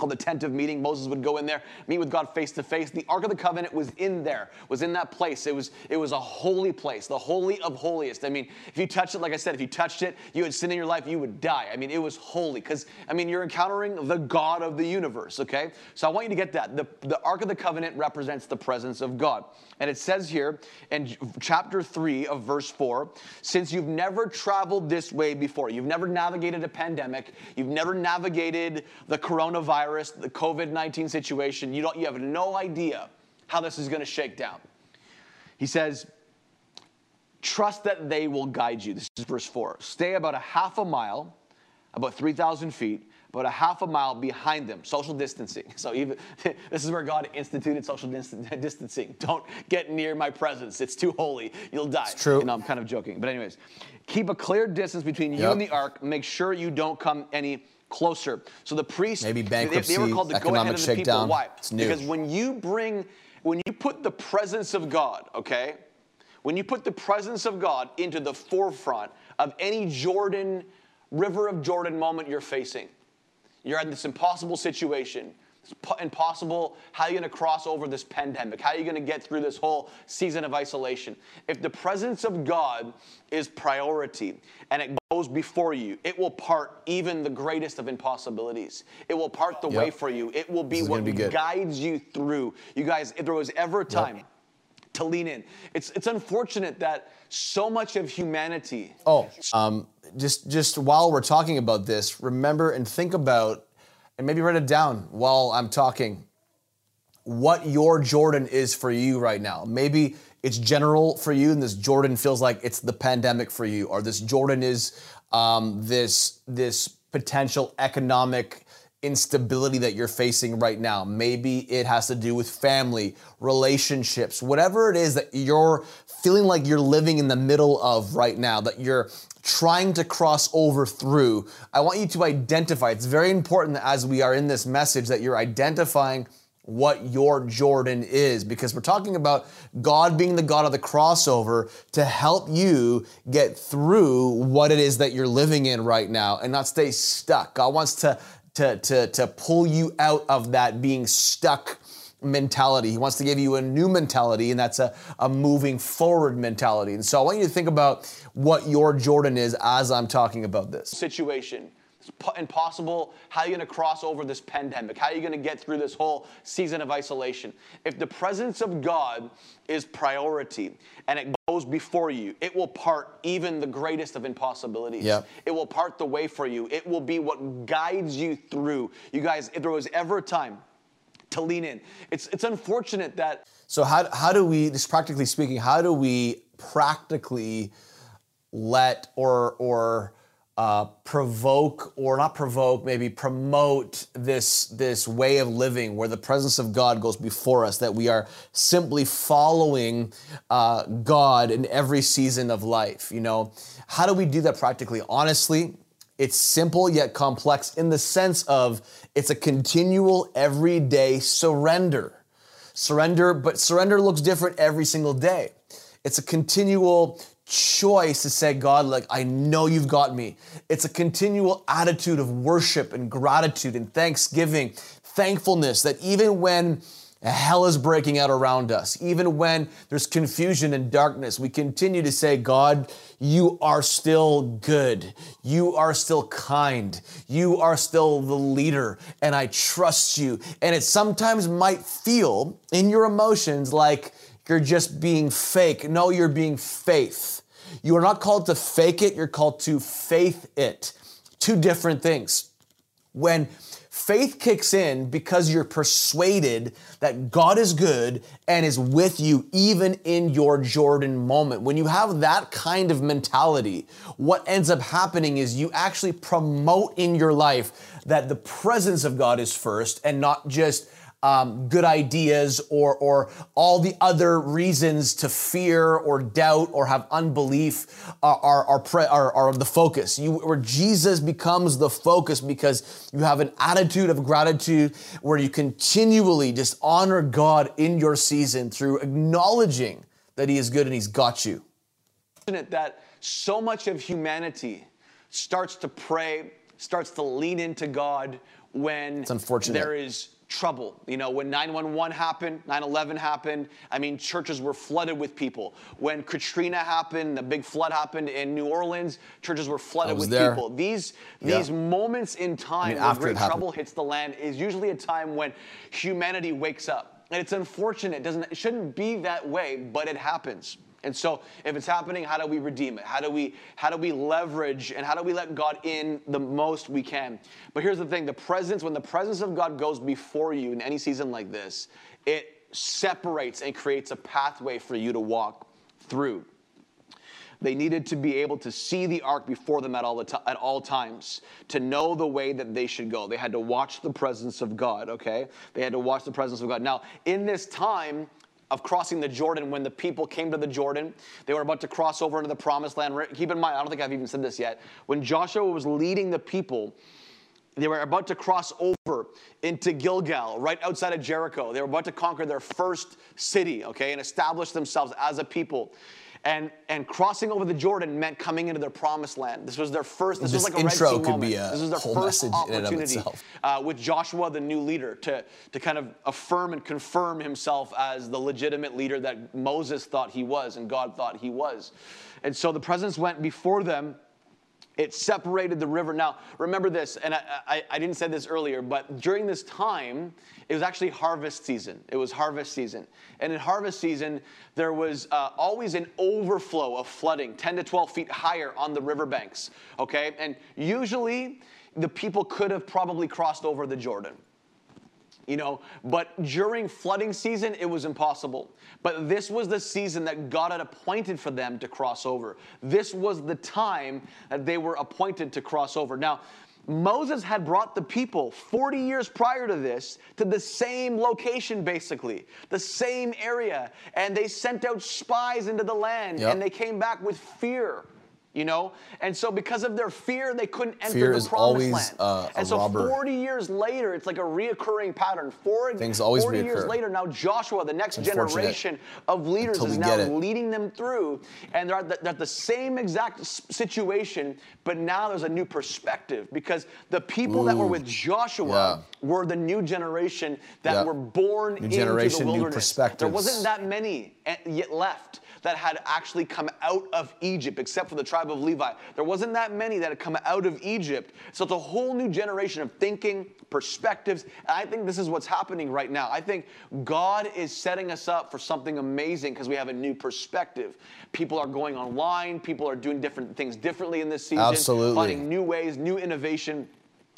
called the tent of meeting. Moses would go in there, meet with God face to face. The Ark of the Covenant was in there, was in that place. It was, it was a holy place, the holy of holiest. I mean, if you touched it, like I said, if you touched it, you had sin in your life, you would die. I mean, it was holy because, I mean, you're encountering the God of the universe, okay? So I want you to get that. The, the Ark of the Covenant represents the presence of God. And it says here in chapter 3 of verse 4 since you've never traveled this way before, you've never navigated a pandemic, you've never navigated the coronavirus virus, the COVID 19 situation, you, don't, you have no idea how this is going to shake down. He says, Trust that they will guide you. This is verse 4. Stay about a half a mile, about 3,000 feet, about a half a mile behind them, social distancing. So even this is where God instituted social distancing. Don't get near my presence; it's too holy. You'll die. It's true. You know, I'm kind of joking, but anyways, keep a clear distance between you yep. and the ark. Make sure you don't come any closer. So the priests, maybe bankruptcy, they, they were called to go ahead of the people. Why? Because when you bring, when you put the presence of God, okay, when you put the presence of God into the forefront of any Jordan, River of Jordan moment you're facing, you're in this impossible situation. It's impossible. How are you going to cross over this pandemic? How are you going to get through this whole season of isolation? If the presence of God is priority and it goes before you, it will part even the greatest of impossibilities. It will part the yep. way for you. It will be what be guides you through. You guys, if there was ever a time, yep to lean in. It's it's unfortunate that so much of humanity. Oh, um, just just while we're talking about this, remember and think about and maybe write it down while I'm talking what your Jordan is for you right now. Maybe it's general for you, and this Jordan feels like it's the pandemic for you, or this Jordan is um, this this potential economic instability that you're facing right now. Maybe it has to do with family, relationships, whatever it is that you're feeling like you're living in the middle of right now, that you're trying to cross over through. I want you to identify. It's very important as we are in this message that you're identifying what your Jordan is because we're talking about God being the God of the crossover to help you get through what it is that you're living in right now and not stay stuck. God wants to to, to, to pull you out of that being stuck mentality. He wants to give you a new mentality, and that's a, a moving forward mentality. And so I want you to think about what your Jordan is as I'm talking about this situation It's impossible. How are you going to cross over this pandemic? How are you going to get through this whole season of isolation? If the presence of God is priority and it goes before you, it will part even the greatest of impossibilities. Yep. It will part the way for you. It will be what guides you through. You guys, if there was ever a time to lean in, it's it's unfortunate that. So how how do we, just practically speaking, how do we practically let or or uh, provoke or not provoke, maybe promote this this way of living where the presence of God goes before us, that we are simply following uh, God in every season of life. You know, how do we do that practically? Honestly, it's simple yet complex in the sense of it's a continual, everyday surrender. Surrender, but surrender looks different every single day. It's a continual choice to say, God, like, I know you've got me. It's a continual attitude of worship and gratitude and thanksgiving, thankfulness that even when hell is breaking out around us, even when there's confusion and darkness, we continue to say, God, you are still good. You are still kind. You are still the leader, and I trust you. And it sometimes might feel in your emotions like, you're just being fake. No, you're being faith. You are not called to fake it, you're called to faith it. Two different things. When faith kicks in because you're persuaded that God is good and is with you even in your Jordan moment. When you have that kind of mentality, what ends up happening is you actually promote in your life that the presence of God is first and not just um, good ideas or, or all the other reasons to fear or doubt or have unbelief are, are, are, pre, are, are the focus. You, where Jesus becomes the focus because you have an attitude of gratitude where you continually just honor God in your season through acknowledging that He is good and He's got you. Isn't it That so much of humanity starts to pray, starts to lean into God when it's unfortunate. there is trouble. You know, when 911 happened, 9/11 happened, I mean, churches were flooded with people. When Katrina happened, the big flood happened in New Orleans, churches were flooded with there. people. These Yeah. these moments in time I mean, where after great trouble hits the land is usually a time when humanity wakes up. And it's unfortunate. It doesn't it shouldn't be that way, but it happens. And so if it's happening, how do we redeem it? How do we how do we leverage and how do we let God in the most we can? But here's the thing, the presence when the presence of God goes before you in any season like this, it separates and creates a pathway for you to walk through. They needed to be able to see the ark before them at all, the ti- at all times, to know the way that they should go. They had to watch the presence of God, okay? They had to watch the presence of God. Now, in this time, of crossing the Jordan, when the people came to the Jordan, they were about to cross over into the promised land. Keep in mind, I don't think I've even said this yet. When Joshua was leading the people, they were about to cross over into Gilgal, right outside of Jericho. They were about to conquer their first city, okay, and establish themselves as a people. And, and crossing over the Jordan meant coming into their promised land. This was their first. This, This was like a Red intro Sea could moment. be a this was their whole first message in and of opportunity itself. uh, with Joshua, the new leader, to, to kind of affirm and confirm himself as the legitimate leader that Moses thought he was and God thought he was. And so the presence went before them. It separated the river. Now, remember this, and I, I, I didn't say this earlier, but during this time, it was actually harvest season. It was harvest season. And in harvest season, there was uh, always an overflow of flooding, 10 to 12 feet higher on the riverbanks, okay? And usually, the people could have probably crossed over the Jordan you know but during flooding season it was impossible. But this was the season that god had appointed for them to cross over. This was the time that they were appointed to cross over. Now moses had brought the people 40 years prior to this to the same location basically the same area and they sent out spies into the land Yep. and they came back with fear you know? And so because of their fear they couldn't enter Fear the is promised always, land. uh, a and so robber. 40 years later it's like a reoccurring pattern. Four, Things always 40 years later now joshua the next generation of leaders is now leading them through and they're at, the, they're at the same exact situation but now there's a new perspective because the people that were with joshua were the new generation that Yeah. were born New into generation, the new wilderness. Perspectives. there wasn't that many eh, yet left that had actually come out of Egypt, except for the tribe of Levi. There wasn't that many that had come out of Egypt. So it's a whole new generation of thinking, perspectives. And I think this is what's happening right now. I think God is setting us up for something amazing because we have a new perspective. People are going online, people are doing different things differently in this season, Absolutely. finding new ways, new innovation.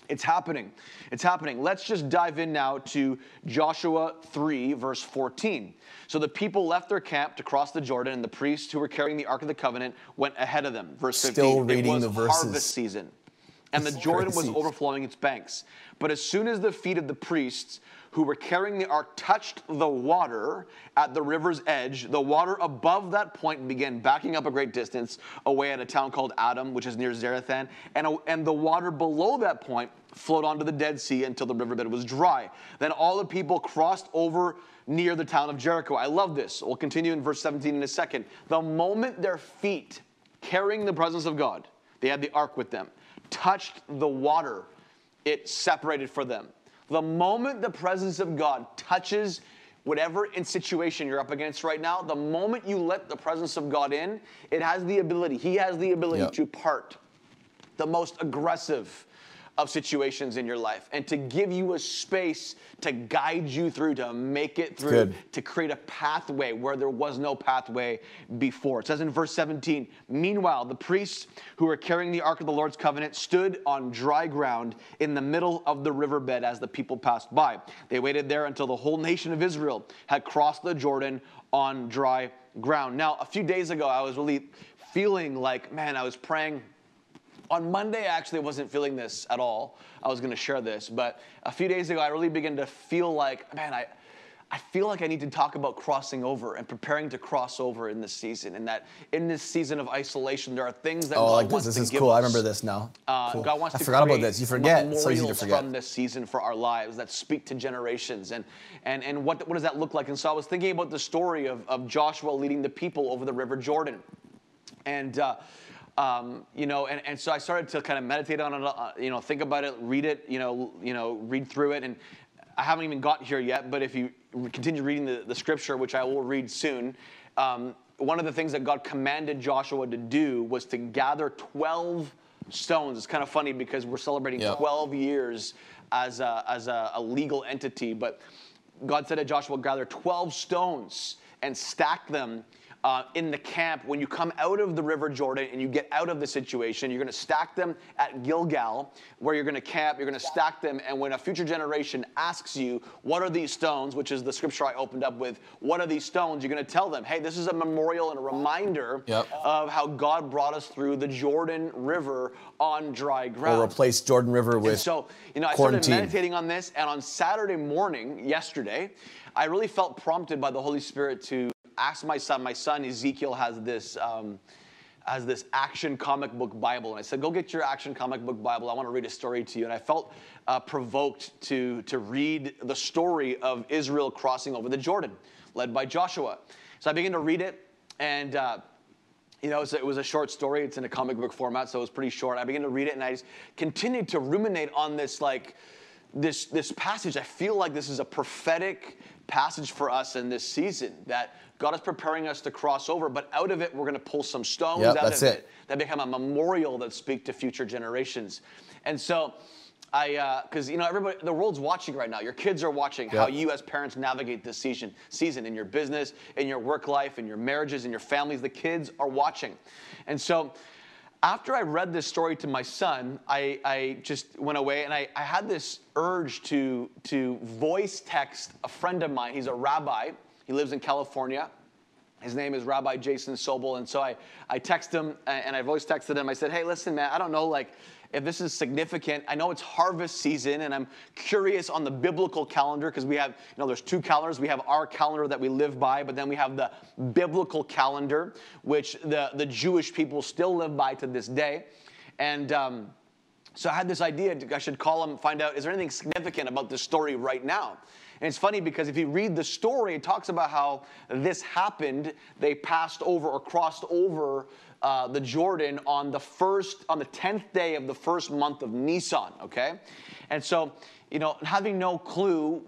It's happening. It's happening. Let's just dive in now to Joshua 3, verse 14. So the people left their camp to cross the Jordan, and the priests who were carrying the Ark of the Covenant went ahead of them. Verse 15. Still it reading was the verses. harvest season, and the That's Jordan was overflowing its banks. But as soon as the feet of the priests who were carrying the ark touched the water at the river's edge, the water above that point began backing up a great distance away at a town called Adam, which is near Zarethan, and, and the water below that point flowed onto the Dead Sea until the riverbed was dry. Then all the people crossed over near the town of Jericho. I love this. We'll continue in verse 17 in a second. The moment their feet, carrying the presence of God, they had the ark with them, touched the water, it separated for them. The moment the presence of God touches whatever in situation you're up against right now, the moment you let the presence of God in, it has the ability, He has the ability Yep. to part the most aggressive, of situations in your life and to give you a space to guide you through, to make it through, Good. to create a pathway where there was no pathway before. It says in verse 17, Meanwhile, the priests who were carrying the Ark of the Lord's covenant stood on dry ground in the middle of the riverbed as the people passed by. They waited there until the whole nation of Israel had crossed the Jordan on dry ground. Now, a few days ago, I was really feeling like, man, I was praying on Monday, I actually wasn't feeling this at all. I was going to share this, but a few days ago, I really began to feel like, man, I, I feel like I need to talk about crossing over and preparing to cross over in this season. And that in this season of isolation, there are things that Oh, God like this. wants This to is cool. I remember this now. Uh, Cool. God wants I to forgot about this. You forget. It's so easy to memorials forget. from this season for our lives that speak to generations. And and and what what does that look like? And so I was thinking about the story of, of Joshua leading the people over the River Jordan, and. Uh, um, you know, and, and so I started to kind of meditate on it, uh, you know, think about it, read it, you know, you know, read through it, and I haven't even got here yet. But if you continue reading the, the scripture, which I will read soon, um, one of the things that God commanded Joshua to do was to gather twelve stones. It's kind of funny because we're celebrating Yeah. 12 years as a, as a, a legal entity, but God said to Joshua, gather 12 stones and stack them uh, in the camp when you come out of the River Jordan and you get out of the situation. You're going to stack them at Gilgal, where you're going to camp. You're going to stack them, and when a future generation asks you, "What are these stones?" which is the scripture I opened up with, "What are these stones?" You're going to tell them, "Hey, this is a memorial and a reminder Yep. of how God brought us through the Jordan River on dry ground." Or replace Jordan River with And so, you know, I quarantine. started meditating on this, and on Saturday morning, yesterday, I really felt prompted by the Holy Spirit to ask my son. My son Ezekiel has this. Um, has this action comic book Bible, and I said, "Go get your action comic book Bible. I want to read a story to you." And I felt uh, provoked to to read the story of Israel crossing over the Jordan, led by Joshua. So I began to read it, and uh, you know, it's a- it was a short story. It's in a comic book format, so it was pretty short. I began to read it, and I just continued to ruminate on this, like, this this passage. I feel like this is a prophetic passage for us in this season that God is preparing us to cross over, but out of it, we're going to pull some stones Yep, out that's of it. it that become a memorial that speak to future generations. And so. I, uh, because you know, everybody, the world's watching right now. Your kids are watching how you, as parents, navigate this season. Season in your business, in your work life, in your marriages, in your families. The kids are watching, and so after I read this story to my son, I, I just went away and I, I had this urge to to voice text a friend of mine. He's a rabbi. He lives in California. His name is Rabbi Jason Sobel. And so I, I texted him and I voice texted him. I said, hey, listen, man, I don't know like if this is significant. I know it's harvest season and I'm curious on the biblical calendar because we have, you know, there's two calendars. We have our calendar that we live by, but then we have the biblical calendar, which the, the Jewish people still live by to this day. And, um, so I had this idea, I should call him, find out, is there anything significant about this story right now? And it's funny because if you read the story, it talks about how this happened. They passed over or crossed over uh, the Jordan on the first, on the 10th day of the first month of Nisan, okay? And so, you know, having no clue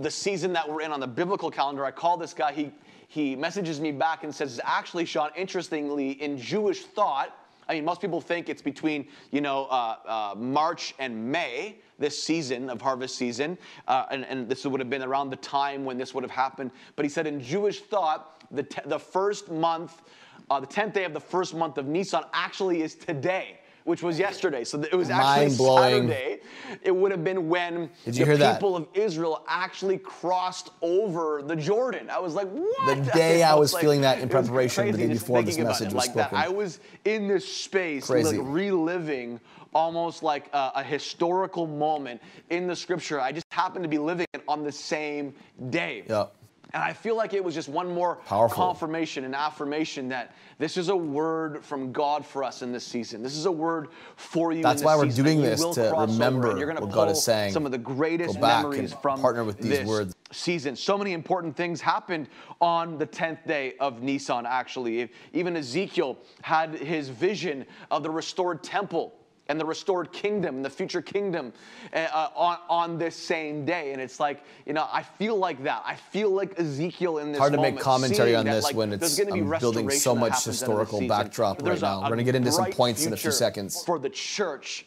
the season that we're in on the biblical calendar, I call this guy, he, he messages me back and says, actually, Sean, interestingly, in Jewish thought, I mean, most people think it's between, you know, uh, uh, March and May, this season of harvest season, uh, and, and this would have been around the time when this would have happened. But he said in Jewish thought, the, te- the first month, uh, the 10th day of the first month of Nisan actually is today, which was yesterday. So it was actually Mind-blowing. Saturday. It would have been when Did you the hear that? people of Israel actually crossed over the Jordan. I was like, what? The day I was like- feeling that in preparation, the day before this message was like that. spoken. I was in this space, like reliving almost like a, a historical moment in the scripture. I just happened to be living it on the same day. Yep. And I feel like it was just one more Powerful. confirmation and affirmation that this is a word from God for us in this season. This is a word for you. That's in this why we're season, doing this, to remember you're gonna what God is saying. Some of the greatest memories from partner with these this words. season. So many important things happened on the 10th day of Nisan, actually. If- Even Ezekiel had his vision of the restored temple and the restored kingdom and the future kingdom uh, uh, on, on this same day. And it's like, you know, I feel like that. I feel like Ezekiel in this Hard to moment. make commentary on that, this like, when it's be I'm building so much happens out of this historical backdrop right a- now. We're gonna get into some points in a few seconds. For the church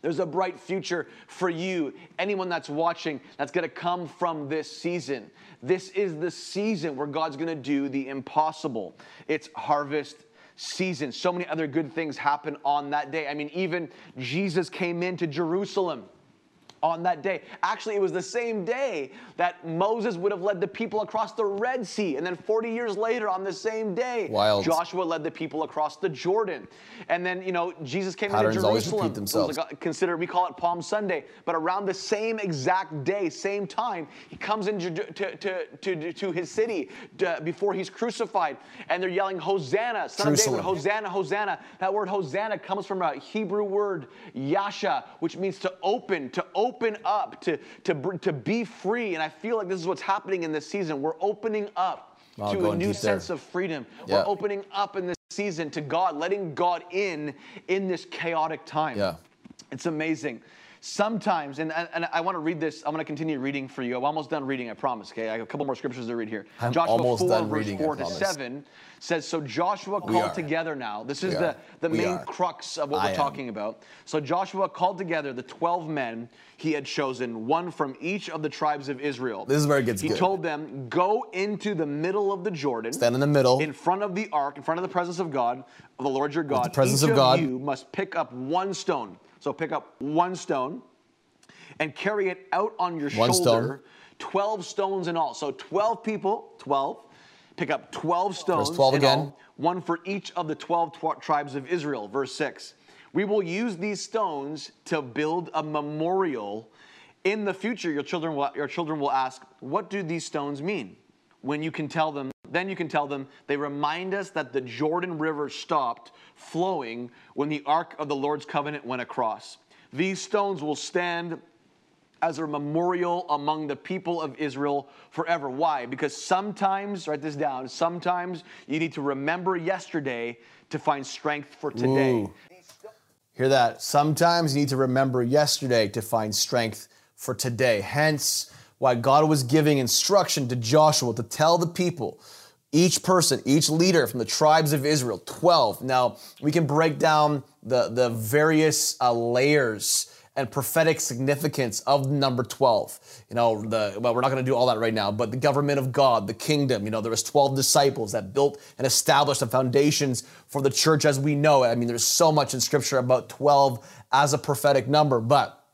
There's a bright future for you, anyone that's watching, that's gonna come from this season. This is the season where God's gonna do the impossible. It's harvest season. So many other good things happen on that day. I mean, even Jesus came into Jerusalem on that day. Actually, it was the same day that Moses would have led the people across the Red Sea. And then 40 years later, on the same day, Wild. Joshua led the people across the Jordan. And then, you know, Jesus came Patterns into always Jerusalem. repeat themselves. Like consider, we call it Palm Sunday. But around the same exact day, same time, he comes into to, to, to, to his city uh, before he's crucified. And they're yelling, Hosanna, son Jerusalem. of David, Hosanna, Hosanna. That word Hosanna comes from a Hebrew word, yasha, which means to open, to open up, to, to, to be free. And I feel like this is what's happening in this season. We're opening up Wow, to a new deep there. sense of freedom. Yeah. We're opening up in this season to God, letting God in in this chaotic time. Yeah. It's amazing. Sometimes, and, and, I want to read this, I'm going to continue reading for you. I'm almost done reading, I promise, okay? I have a couple more scriptures to read here. I'm Joshua almost 4, done verse reading, I 4 to 7 says, So Joshua called together now. This is the, the We main are. crux of what I we're am. talking about. So Joshua called together the 12 men he had chosen, one from each of the tribes of Israel. This is where it gets He good. told them, Go into the middle of the Jordan. Stand in the middle. In front of the ark, in front of the presence of God, of the Lord your God. the presence Each of God. you must pick up one stone. So pick up one stone and carry it out on your One shoulder. stone. 12 stones in all. So 12 people, 12. Pick up 12 stones. 12 in again. all, one for each of the 12 tw- tribes of Israel. Verse 6. We will use these stones to build a memorial. In the future, your children will, your children will ask, What do these stones mean? When you can tell them, then you can tell them, they remind us that the Jordan River stopped flowing when the Ark of the Lord's covenant went across. These stones will stand as a memorial among the people of Israel forever. Why? Because sometimes, write this down, sometimes you need to remember yesterday to find strength for today. Ooh. Hear that? Sometimes you need to remember yesterday to find strength for today. Hence, why God was giving instruction to Joshua to tell the people, each person, each leader from the tribes of Israel, 12. Now, we can break down the, the various uh, layers and prophetic significance of number 12. You know, the well, we're not going to do all that right now, but the government of God, the kingdom, you know, there was 12 disciples that built and established the foundations for the church as we know it. I mean, there's so much in scripture about 12 as a prophetic number, but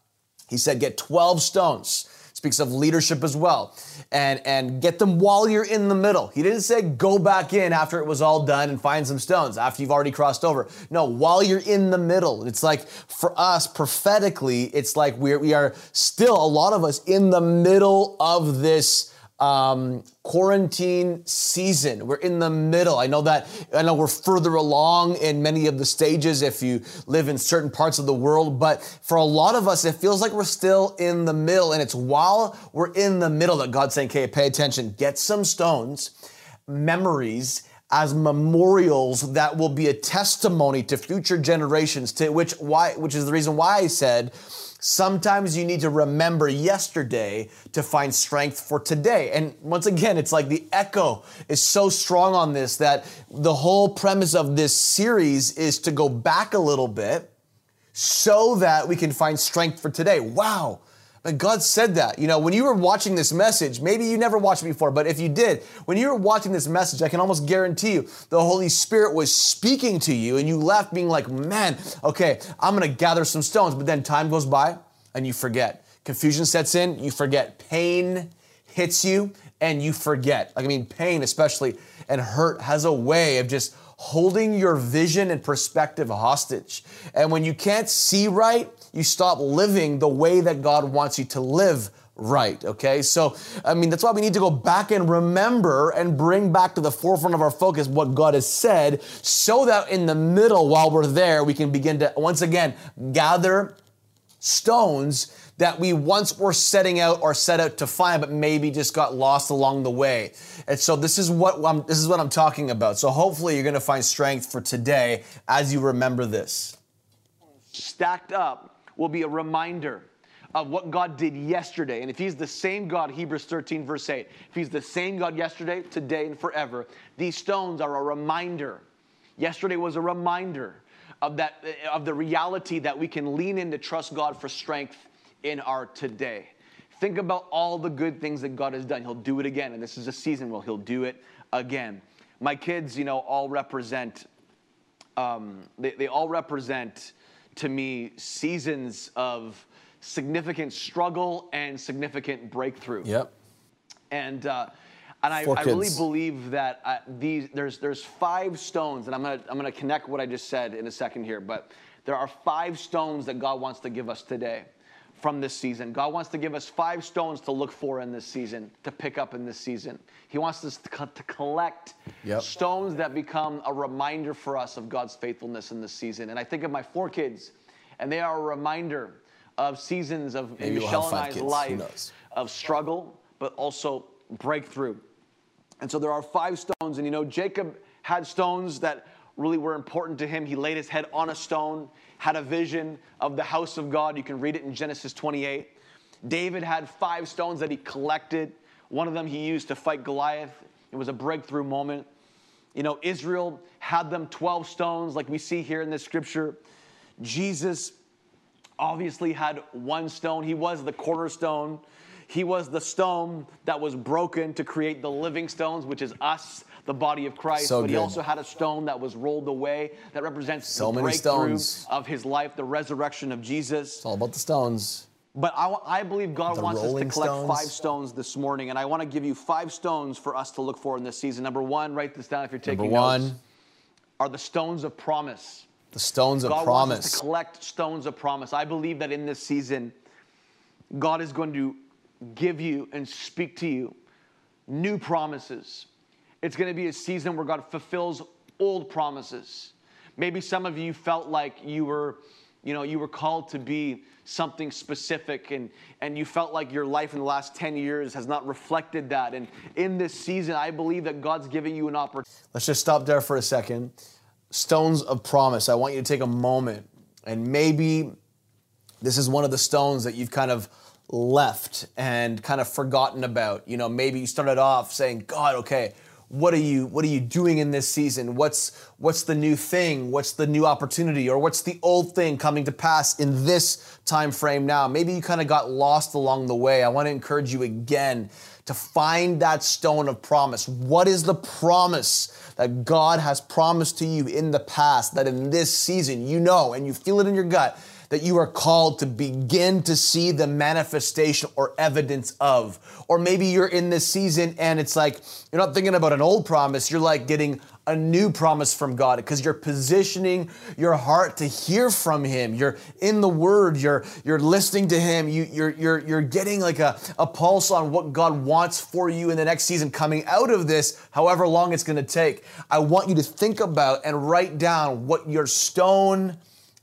he said get 12 stones. Speaks of leadership as well. And and get them while you're in the middle. He didn't say go back in after it was all done and find some stones after you've already crossed over. No, while you're in the middle. It's like for us prophetically, it's like we're we are still a lot of us in the middle of this um, quarantine season. We're in the middle. I know that, I know we're further along in many of the stages if you live in certain parts of the world, but for a lot of us, it feels like we're still in the middle. And it's while we're in the middle that God's saying, okay, pay attention, get some stones, memories, as memorials that will be a testimony to future generations to which why which is the reason why I said sometimes you need to remember yesterday to find strength for today. And once again, it's like the echo is so strong on this that the whole premise of this series is to go back a little bit so that we can find strength for today. Wow. God said that. You know, when you were watching this message, maybe you never watched it before, but if you did, when you were watching this message, I can almost guarantee you the Holy Spirit was speaking to you and you left being like, man, okay, I'm gonna gather some stones. But then time goes by and you forget. Confusion sets in, you forget. Pain hits you and you forget. Like, I mean, pain especially and hurt has a way of just holding your vision and perspective hostage. And when you can't see right, you stop living the way that God wants you to live right. Okay. So, I mean, that's why we need to go back and remember and bring back to the forefront of our focus what God has said so that in the middle, while we're there, we can begin to once again gather stones that we once were setting out or set out to find, but maybe just got lost along the way. And so this is what I'm, this is what I'm talking about. So hopefully you're going to find strength for today as you remember this. stacked up will be a reminder of what God did yesterday. And if He's the same God, Hebrews 13, verse 8, if He's the same God yesterday, today, and forever, these stones are a reminder. Yesterday was a reminder of that of the reality that we can lean in to trust God for strength in our today. Think about all the good things that God has done. He'll do it again. And this is a season where He'll do it again. My kids, you know, all represent, um, they, they all represent to me seasons of significant struggle and significant breakthrough. Yep. And, uh, and I, I really believe that uh, these there's there's five stones, and I'm gonna I'm gonna connect what I just said in a second here, but there are five stones that God wants to give us today from this season. God wants to give us five stones to look for in this season, to pick up in this season. He wants us to, co- to collect Yep. stones that become a reminder for us of God's faithfulness in this season. And I think of my four kids, and they are a reminder of seasons of Maybe Michelle and I's kids. Life of struggle, but also breakthrough. And so there are five stones, and you know, Jacob had stones that really were important to him. He laid his head on a stone, had a vision of the house of God. You can read it in Genesis 28. David had five stones that he collected. One of them he used to fight Goliath. It was a breakthrough moment. You know, Israel had them 12 stones, like we see here in this scripture. Jesus obviously had one stone. He was the cornerstone. He was the stone that was broken to create the living stones, which is us, the body of Christ. So but he good. also had a stone that was rolled away that represents So the many stones. of his life, the resurrection of Jesus. It's all about the stones. But I, I believe God The wants us to collect Stones. five stones this morning, and I want to give you five stones for us to look for in this season. Number one, write this down if you're taking Number one, notes, are the stones of promise. the stones of God wants us promise. to collect stones of promise. I believe that in this season, God is going to give you and speak to you new promises. It's going to be a season where God fulfills old promises. Maybe some of you felt like you were, you know, you were called to be something specific and and you felt like your life in the last 10 years has not reflected that. And in this season, I believe that God's giving you an opportunity Let's just stop there for a second. Stones of promise. I want you to take a moment and maybe this is one of the stones that you've kind of left and kind of forgotten about. You know, maybe you started off saying, "God, okay, what are you what are you doing in this season? What's what's the new thing? What's the new opportunity or what's the old thing coming to pass in this time frame now?" Maybe you kind of got lost along the way. I want to encourage you again to find that stone of promise. What is the promise that God has promised to you in the past that in this season you know and you feel it in your gut that you are called to begin to see the manifestation or evidence of? Or maybe you're in this season and it's like you're not thinking about an old promise, you're like getting a new promise from God because you're positioning your heart to hear from Him. You're in the Word. You're you're listening to Him. You, you're you're you're getting like a, a pulse on what God wants for you in the next season coming out of this, however long it's going to take. I want you to think about and write down what your stone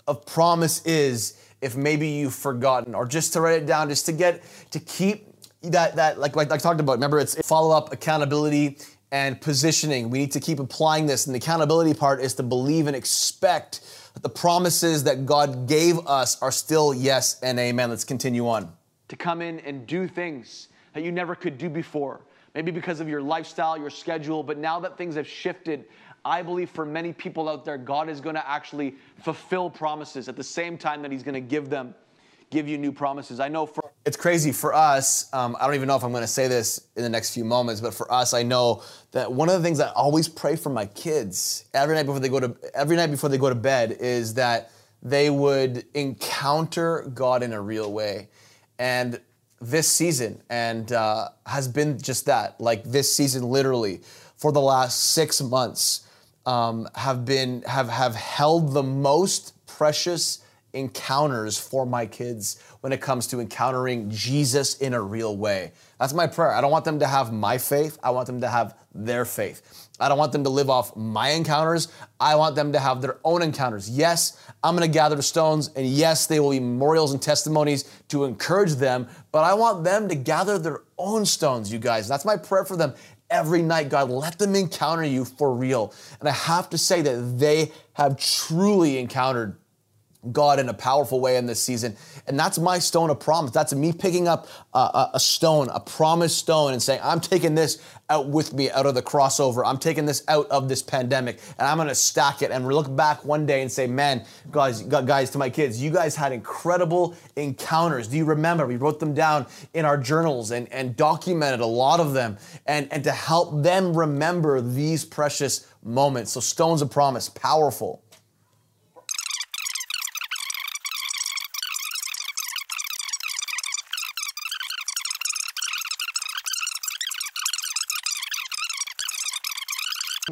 of promise is if maybe you've forgotten or just to write it down just to get to keep that that like like I talked about remember it's follow up accountability and positioning. We need to keep applying this and the accountability part is to believe and expect that the promises that God gave us are still yes and amen. Let's continue on. To come in and do things that you never could do before. Maybe because of your lifestyle, your schedule, but now that things have shifted, I believe for many people out there, God is going to actually fulfill promises at the same time that He's going to give them, give you new promises. I know for it's crazy for us. Um, I don't even know if I'm going to say this in the next few moments, but for us, I know that one of the things I always pray for my kids every night before they go to every night before they go to bed is that they would encounter God in a real way, and this season and uh, has been just that. Like this season, literally for the last six months, um, have been have have held the most precious encounters for my kids when it comes to encountering Jesus in a real way. That's my prayer. I don't want them to have my faith, I want them to have their faith. I don't want them to live off my encounters. I want them to have their own encounters. Yes, I'm going to gather the stones, and yes, they will be memorials and testimonies to encourage them, but I want them to gather their own stones, you guys. That's my prayer for them every night. God, let them encounter you for real. And I have to say that they have truly encountered God in a powerful way in this season. And that's my stone of promise. That's me picking up a, a, stone, a promised stone, and saying, I'm taking this out with me out of the crossover. I'm taking this out of this pandemic, and I'm going to stack it and look back one day and say, man, guys, guys, to my kids, you guys had incredible encounters. Do you remember? We wrote them down in our journals and, and documented a lot of them, and, and to help them remember these precious moments. So, stones of promise, powerful.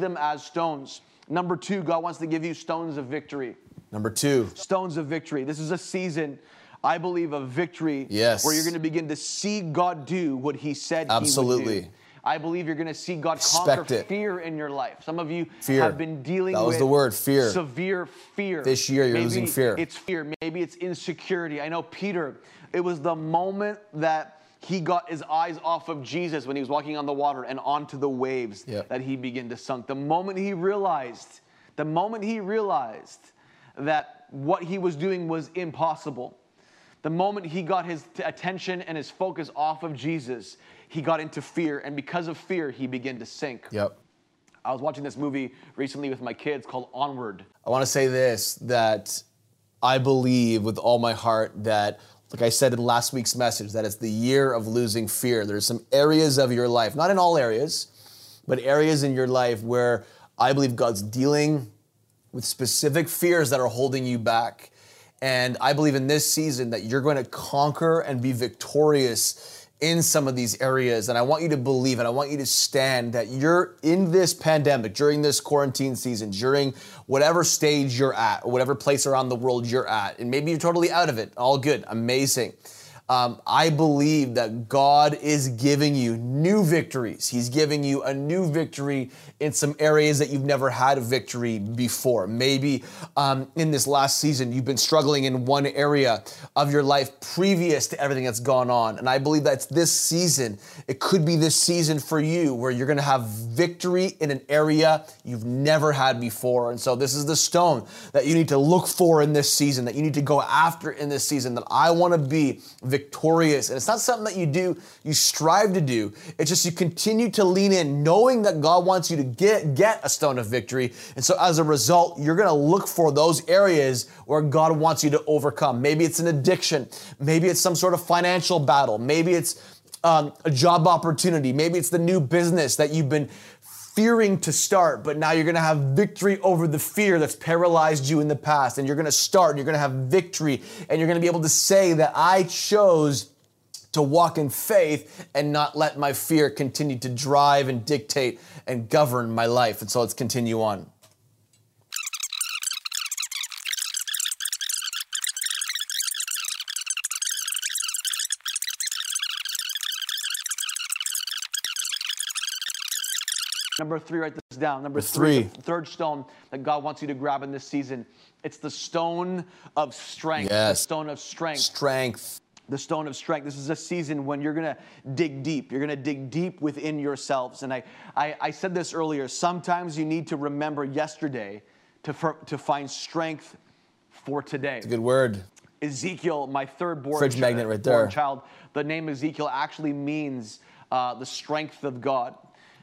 Them as stones. Number two, God wants to give you stones of victory. Number two, stones of victory. This is a season, I believe, of victory. Yes. Where you're going to begin to see God do what He said Absolutely. He would do. I believe you're going to see God conquer it. fear in your life. Some of you fear. have been dealing that with was the word, fear. severe fear. This year, you're Maybe losing fear. It's fear. Maybe it's insecurity. I know Peter, it was the moment that he got his eyes off of Jesus when he was walking on the water and onto the waves yep. that he began to sink. The moment he realized, the moment he realized that what he was doing was impossible, the moment he got his t- attention and his focus off of Jesus, he got into fear, and because of fear, he began to sink. Yep. I was watching this movie recently with my kids called Onward. I want to say this that I believe with all my heart that like I said in last week's message, that it's the year of losing fear. There's some areas of your life, not in all areas, but areas in your life where I believe God's dealing with specific fears that are holding you back. And I believe in this season that you're going to conquer and be victorious in some of these areas. And I want you to believe and I want you to stand that you're in this pandemic, during this quarantine season, during whatever stage you're at, or whatever place around the world you're at. And maybe you're totally out of it. All good, amazing um, I believe that God is giving you new victories. He's giving you a new victory in some areas that you've never had a victory before. Maybe um, in this last season, you've been struggling in one area of your life previous to everything that's gone on. And I believe that's this season. It could be this season for you where you're going to have victory in an area you've never had before. And so this is the stone that you need to look for in this season, that you need to go after in this season, that I want to be victorious victorious. And it's not something that you do, you strive to do. It's just you continue to lean in, knowing that God wants you to get, get a stone of victory. And so as a result, you're going to look for those areas where God wants you to overcome. Maybe it's an addiction. Maybe it's some sort of financial battle. Maybe it's um, a job opportunity. Maybe it's the new business that you've been fearing to start, but now you're going to have victory over the fear that's paralyzed you in the past. And you're going to start and you're going to have victory and you're going to be able to say that I chose to walk in faith and not let my fear continue to drive and dictate and govern my life. And so let's continue on. Number three, write this down. Number three, three third stone that God wants you to grab in this season. It's the stone of strength. Yes. The stone of strength. Strength. The stone of strength. This is a season when you're gonna dig deep. You're gonna dig deep within yourselves. And I, I, I said this earlier. Sometimes you need to remember yesterday to, for, to find strength for today. It's a good word. Ezekiel, my third born, Fridge magnet right there. child, the name Ezekiel actually means uh, the strength of God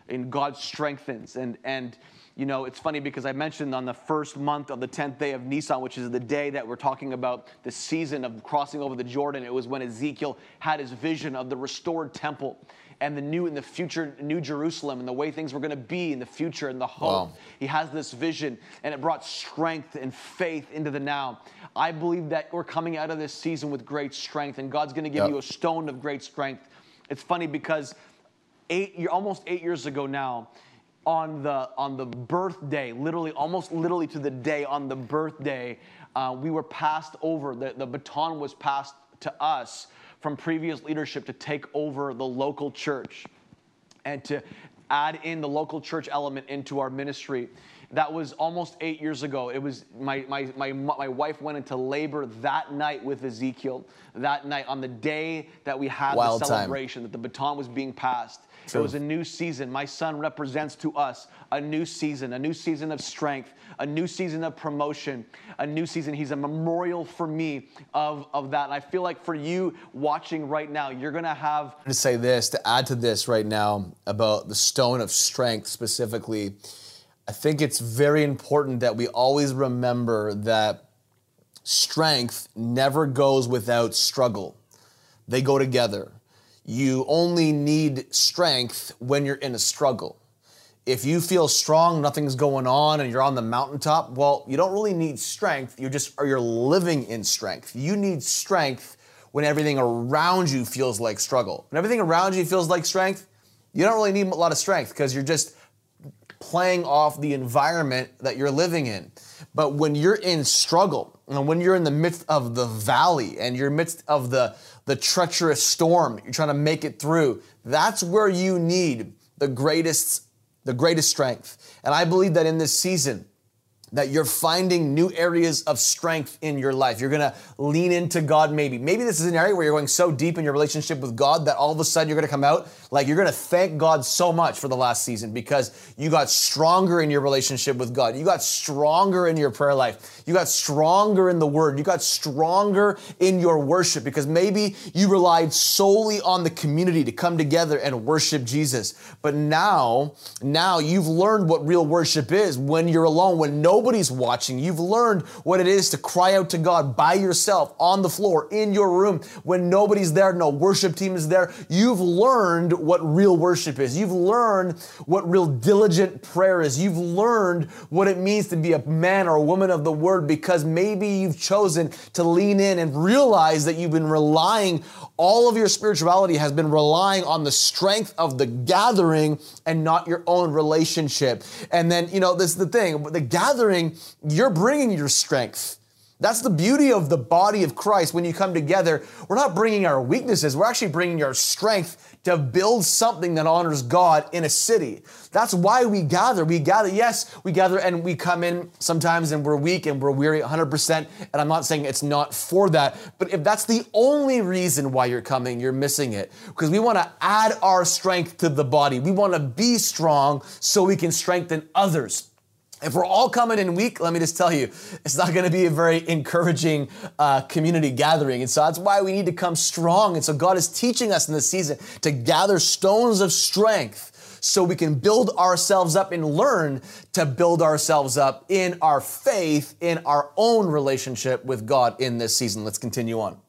and God strengthens. And, and, you know, it's funny because I mentioned on the first month of the 10th day of Nisan, which is the day that we're talking about the season of crossing over the Jordan, it was when Ezekiel had his vision of the restored temple and the new in the future new Jerusalem and the way things were going to be in the future and the hope. Wow. He has this vision and it brought strength and faith into the now. I believe that we're coming out of this season with great strength and God's going to give yep. you a stone of great strength. It's funny because eight, almost eight years ago now, on the on the birthday, literally, almost literally to the day on the birthday, uh, we were passed over. The, the baton was passed to us from previous leadership to take over the local church and to add in the local church element into our ministry. That was almost eight years ago. It was my, my, my, my wife went into labor that night with Ezekiel, that night on the day that we had Wild the time. celebration, that the baton was being passed. True. It was a new season. My son represents to us a new season, a new season of strength, a new season of promotion, a new season. He's a memorial for me of, of that. And I feel like for you watching right now, you're going to have to say this to add to this right now about the stone of strength specifically i think it's very important that we always remember that strength never goes without struggle. They go together. You only need strength when you're in a struggle. If you feel strong nothing's going on and you're on the mountaintop well you don't really need strength. You're just or you're living in strength. You need strength when everything around you feels like struggle. When everything around you feels like strength, you don't really need a lot of strength because you're just playing off the environment that you're living in. But when you're in struggle, and when you're in the midst of the valley and you're midst of the, the treacherous storm, you're trying to make it through, that's where you need the greatest, the greatest strength. And I believe that in this season, that you're finding new areas of strength in your life. You're gonna lean into God maybe. Maybe this is an area where you're going so deep in your relationship with God that all of a sudden you're gonna come out like you're gonna thank God so much for the last season because you got stronger in your relationship with God. You got stronger in your prayer life. You got stronger in the word. You got stronger in your worship because maybe you relied solely on the community to come together and worship Jesus. But now, now you've learned what real worship is when you're alone, when no nobody's watching. You've learned what it is to cry out to God by yourself on the floor in your room when nobody's there, no worship team is there. You've learned what real worship is. You've learned what real diligent prayer is. You've learned what it means to be a man or a woman of the word because maybe you've chosen to lean in and realize that you've been relying, all of your spirituality has been relying on the strength of the gathering and not your own relationship. And then, you know, this is the thing the gathering you're bringing your strength. That's the beauty of the body of Christ when you come together. We're not bringing our weaknesses, we're actually bringing our strength to build something that honors God in a city. That's why we gather. We gather, yes, we gather and we come in sometimes and we're weak and we're weary 100%. And I'm not saying it's not for that, but if that's the only reason why you're coming, you're missing it. Because we want to add our strength to the body. We want to be strong so we can strengthen others. If we're all coming in weak, let me just tell you, it's not going to be a very encouraging uh, community gathering. And so that's why we need to come strong. And so God is teaching us in this season to gather stones of strength so we can build ourselves up and learn to build ourselves up in our faith, in our own relationship with God in this season. Let's continue on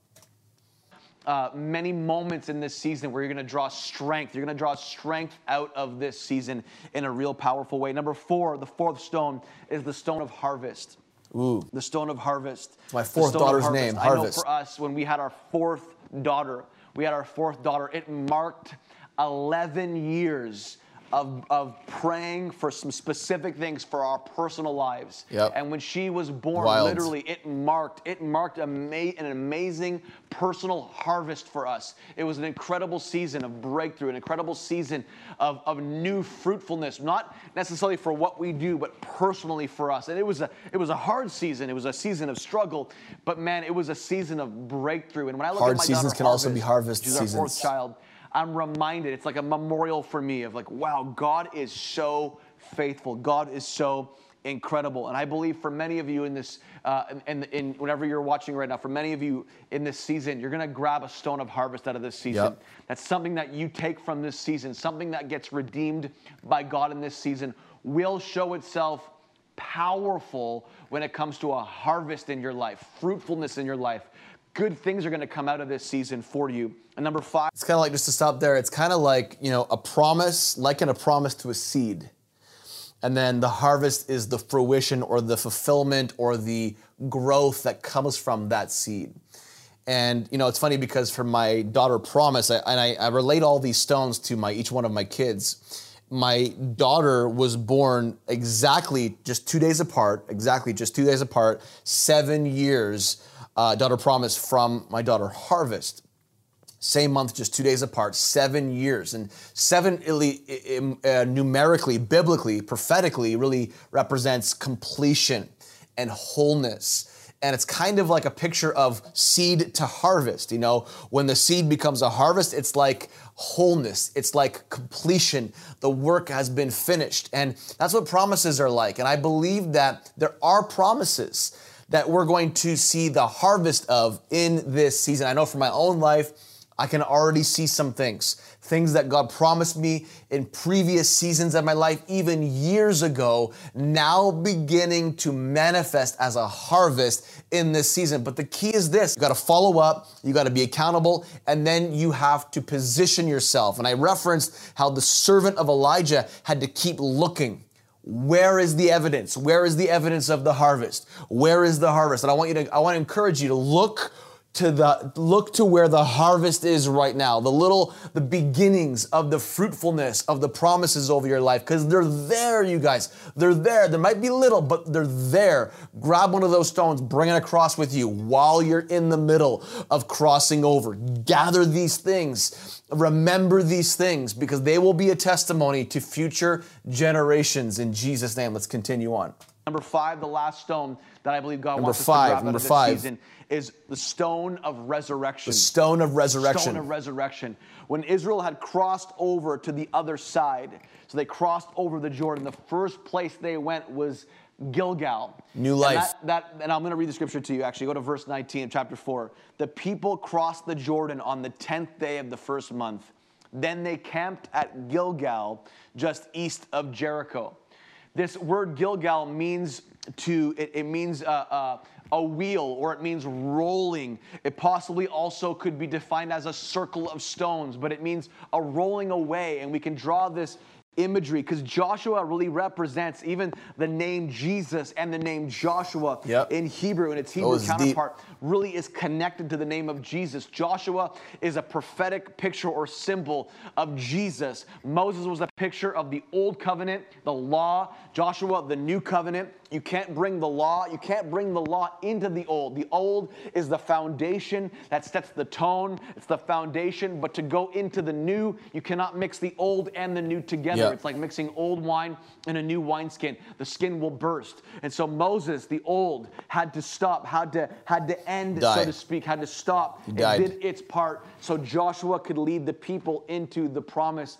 uh, many moments in this season where you're going to draw strength. You're going to draw strength out of this season in a real powerful way. Number four, the fourth stone is the stone of harvest. Ooh. The stone of harvest. My fourth daughter's harvest. name, Harvest. I know for us, when we had our fourth daughter, we had our fourth daughter, it marked 11 years of, of praying for some specific things for our personal lives. Yep. And when she was born, Wild. literally, it marked it marked ama- an amazing personal harvest for us. It was an incredible season of breakthrough, an incredible season of, of new fruitfulness, not necessarily for what we do, but personally for us. And it was a it was a hard season. It was a season of struggle, but man, it was a season of breakthrough. And when I look Hard at my seasons daughter, can also be harvest she's our fourth seasons. child. I'm reminded, it's like a memorial for me of like, wow, God is so faithful. God is so incredible. And I believe for many of you in this, uh, in, in, whenever you're watching right now, for many of you in this season, you're going to grab a stone of harvest out of this season. Yep. That's something that you take from this season, something that gets redeemed by God in this season will show itself powerful when it comes to a harvest in your life, fruitfulness in your life. Good things are going to come out of this season for you. And number five, It's kind of like, just to stop there, it's kind of like, you know, a promise, liken a promise to a seed. And then the harvest is the fruition or the fulfillment or the growth that comes from that seed. And you know, it's funny because for my daughter Promise, I, and I, I relate all these stones to my each one of my kids. My daughter was born exactly just two days apart, exactly just two days apart, seven years, uh, daughter Promise from my daughter Harvest. same month, just two days apart, seven years. And seven, uh, numerically, biblically, prophetically, really represents completion and wholeness. And it's kind of like a picture of seed to harvest. You know, when the seed becomes a harvest, it's like wholeness, it's like completion. The work has been finished. And that's what promises are like. And I believe that there are promises that we're going to see the harvest of in this season. I know for my own life, I can already see some things, things that God promised me in previous seasons of my life, even years ago, now beginning to manifest as a harvest in this season. But the key is this you got to follow up, you got to be accountable, and then you have to position yourself. And I referenced how the servant of Elijah had to keep looking. Where is the evidence? Where is the evidence of the harvest? Where is the harvest? And I want you to I want to encourage you to look to the look to where the harvest is right now the little the beginnings of the fruitfulness of the promises over your life because they're there you guys. They're there. There might be little but they're there. Grab one of those stones bring it across with you while you're in the middle of crossing over. Gather these things. Remember these things because they will be a testimony to future generations. In jesus name let's continue on number five the last stone that i believe god number wants five, us to grab number out of this five. season is the stone of resurrection. The stone of resurrection. The stone of resurrection. When Israel had crossed over to the other side, so they crossed over the Jordan, the first place they went was Gilgal. New life. And, that, that, and I'm going to read the scripture to you, actually. Go to verse 19 of chapter 4. The people crossed the Jordan on the 10th day of the first month. Then they camped at Gilgal, just east of Jericho. This word Gilgal means to, it, it means uh, uh, a wheel or it means rolling. It possibly also could be defined as a circle of stones, but it means a rolling away. And we can draw this imagery because Joshua really represents even the name Jesus and the name Joshua yep. in Hebrew and its Hebrew counterpart deep. really is connected to the name of Jesus. Joshua is a prophetic picture or symbol of Jesus. Moses was a picture of the old covenant, the law, Joshua, the new covenant. You can't bring the law, you can't bring the law into the old. The old is the foundation that sets the tone, it's the foundation. But to go into the new, you cannot mix the old and the new together. Yep. It's like mixing old wine in a new wineskin. The skin will burst. And so Moses, the old, had to stop, had to, had to end, so to speak, had to stop and did its part so Joshua could lead the people into the promised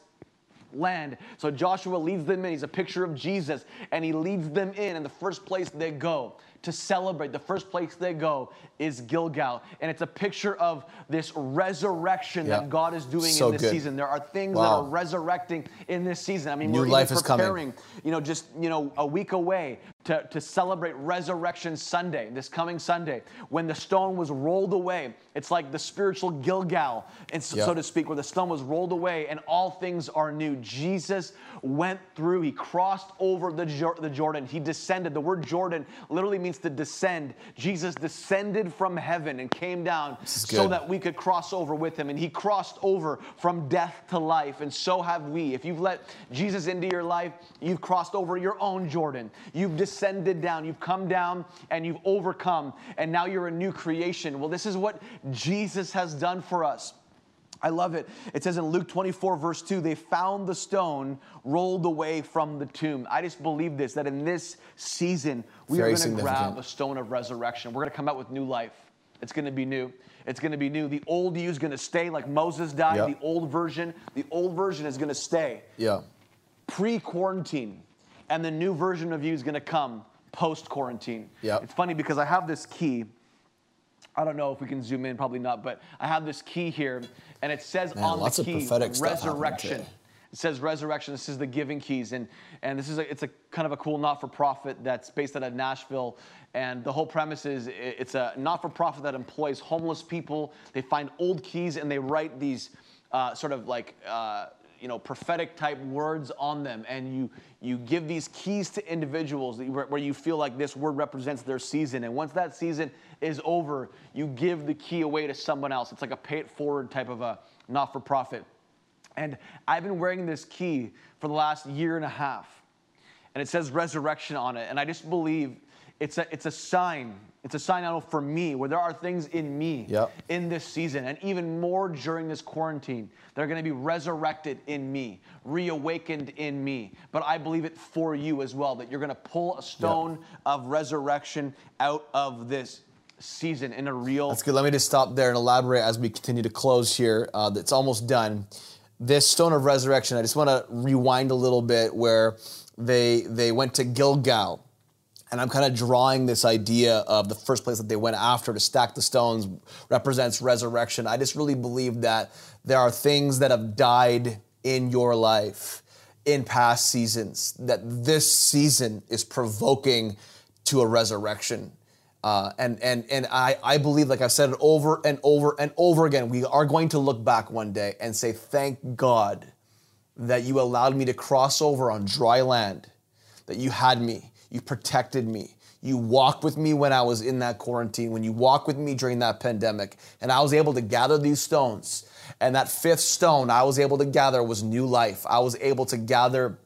land. So Joshua leads them in. He's a picture of Jesus, and he leads them in. And the first place they go to celebrate, the first place they go is Gilgal. And it's a picture of this resurrection yeah. that God is doing so in this good. season. There are things wow. that are resurrecting in this season. I mean, New we're life even preparing, is coming. you know, just, you know, a week away to, to celebrate Resurrection Sunday, this coming Sunday, when the stone was rolled away. It's like the spiritual Gilgal, and so, so to speak, where the stone was rolled away and all things are new. Jesus went through, he crossed over the, the Jordan, he descended. The word Jordan literally means to descend. Jesus descended from heaven and came down so that we could cross over with him. And he crossed over from death to life, and so have we. If you've let Jesus into your life, you've crossed over your own Jordan. You've descended down, you've come down, and you've overcome, and now you're a new creation. Well, this is what Jesus has done for us. I love it. It says in Luke 24, verse 2, they found the stone rolled away from the tomb. I just believe this that in this season, we Very are going to grab a stone of resurrection. We're going to come out with new life. It's going to be new. It's going to be new. The old you is going to stay like Moses died. Yep. The old version, the old version is going to stay. Yeah. Pre quarantine. And the new version of you is going to come post quarantine. Yeah. It's funny because I have this key. I don't know if we can zoom in, probably not, but I have this key here, and it says Man, on the key resurrection. It says resurrection. This is the giving keys, and and this is a, it's a kind of a cool not-for-profit that's based out of Nashville, and the whole premise is it's a not-for-profit that employs homeless people. They find old keys and they write these uh, sort of like. Uh, you know prophetic type words on them and you you give these keys to individuals where you feel like this word represents their season. And once that season is over you give the key away to someone else. It's like a pay it forward type of a not-for-profit. And i've been wearing this key for the last year and a half and it says resurrection on it. And i just believe it's a, it's a sign. It's a sign out for me where there are things in me Yep. in this season and even more during this quarantine that are going to be resurrected in me, reawakened in me. But I believe it for you as well that you're going to pull a stone of resurrection out of this season in a real That's good. Let me just stop there and elaborate as we continue to close here. Uh, it's almost done. This stone of resurrection. I just want to rewind a little bit where they they went to Gilgal, and I'm kind of drawing this idea of the first place that they went after to stack the stones represents resurrection. I just really believe that there are things that have died in your life in past seasons that this season is provoking to a resurrection. Uh, and and and I, I believe, like I've said it over and over and over again, we are going to look back one day and say, thank God that you allowed me to cross over on dry land, that you had me, you protected me, you walked with me when I was in that quarantine, when you walked with me during that pandemic, and I was able to gather these stones. And that fifth stone I was able to gather was new life. I was able to gather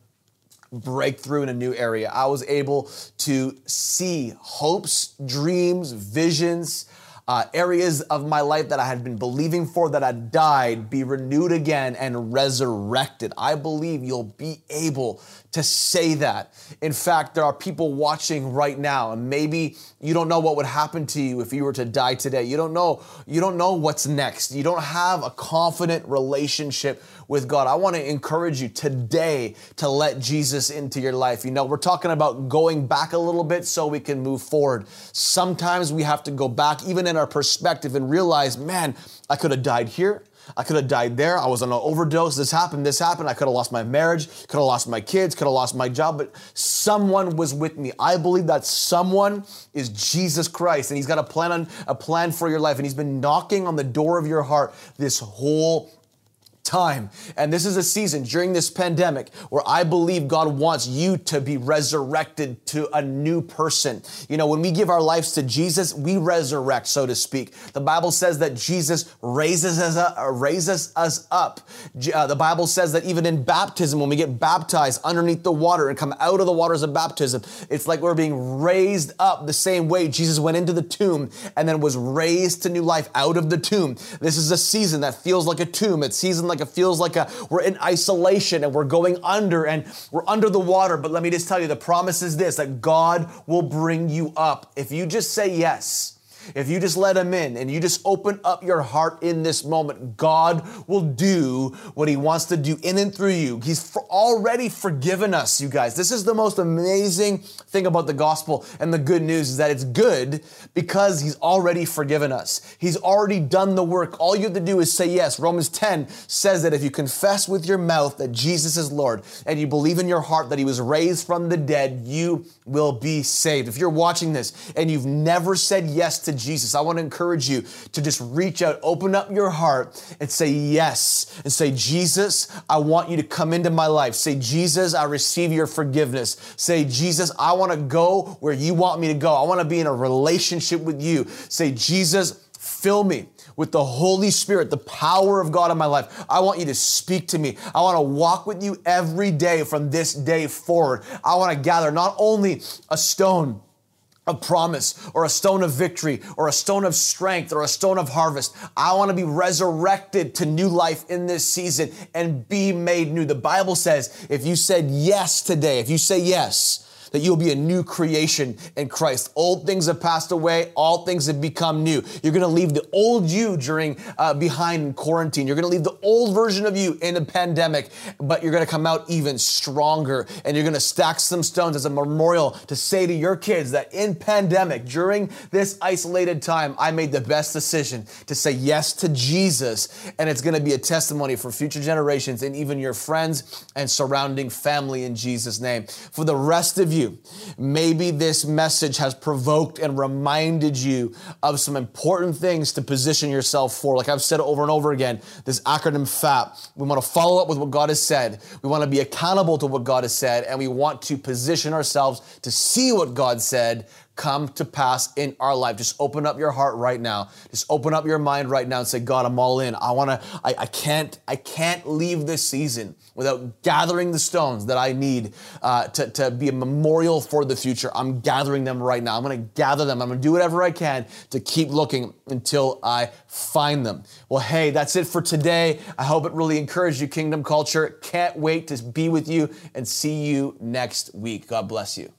breakthrough in a new area. I was able to see hopes, dreams, visions, uh, areas of my life that I had been believing for that had died be renewed again and resurrected. I believe you'll be able to say that. In fact, there are people watching right now, and maybe you don't know what would happen to you if you were to die today. You don't know. You don't know what's next. You don't have a confident relationship with God. I want to encourage you today to let Jesus into your life. You know, we're talking about going back a little bit so we can move forward. Sometimes we have to go back, even in our perspective, and realize, man, I could have died here. I could have died there. I was on an overdose. This happened. This happened. I could have lost my marriage. Could have lost my kids. Could have lost my job. But someone was with me. I believe that someone is Jesus Christ, and He's got a plan on a plan for your life, and He's been knocking on the door of your heart this whole time. And this is a season during this pandemic where I believe God wants you to be resurrected to a new person. You know, when we give our lives to Jesus, we resurrect, so to speak. The Bible says that Jesus raises us up. Raises us up. Uh, the Bible says that even in baptism, when we get baptized underneath the water and come out of the waters of baptism, it's like we're being raised up the same way Jesus went into the tomb and then was raised to new life out of the tomb. This is a season that feels like a tomb. It's season like it feels like a, we're in isolation and we're going under and we're under the water. But let me just tell you, the promise is this that God will bring you up if you just say yes. If you just let him in and you just open up your heart in this moment, God will do what he wants to do in and through you. He's for already forgiven us, you guys. This is the most amazing thing about the gospel and the good news is that it's good because he's already forgiven us. He's already done the work. All you have to do is say yes. Romans 10 says that if you confess with your mouth that Jesus is Lord and you believe in your heart that he was raised from the dead, you will be saved. If you're watching this and you've never said yes to Jesus, I want to encourage you to just reach out, open up your heart, and say yes. And say, Jesus, I want you to come into my life. Say, Jesus, I receive your forgiveness. Say, Jesus, I want to go where you want me to go. I want to be in a relationship with you. Say, Jesus, fill me with the Holy Spirit, the power of God in my life. I want you to speak to me. I want to walk with you every day from this day forward. I want to gather not only a stone, of promise or a stone of victory or a stone of strength or a stone of harvest. I want to be resurrected to new life in this season and be made new. The Bible says if you said yes today, if you say yes, that you'll be a new creation in Christ. Old things have passed away, all things have become new. You're gonna leave the old you during uh, behind in quarantine. You're gonna leave the old version of you in a pandemic, but you're gonna come out even stronger and you're gonna stack some stones as a memorial to say to your kids that in pandemic, during this isolated time, I made the best decision to say yes to Jesus. And it's gonna be a testimony for future generations and even your friends and surrounding family in Jesus' name. For the rest of you, maybe this message has provoked and reminded you of some important things to position yourself for. Like I've said over and over again, this acronym FAP. We want to follow up with what God has said. We want to be accountable to what God has said, and we want to position ourselves to see what God said come to pass in our life. Just open up your heart right now. Just open up your mind right now and say, God, I'm all in. I wanna, I, I can't, I can't leave this season without gathering the stones that I need uh, to, to be a memorial for the future. I'm gathering them right now. I'm gonna gather them. I'm gonna do whatever I can to keep looking until I find them. Well, hey, that's it for today. I hope it really encouraged you, Kingdom Culture. Can't wait to be with you and see you next week. God bless you.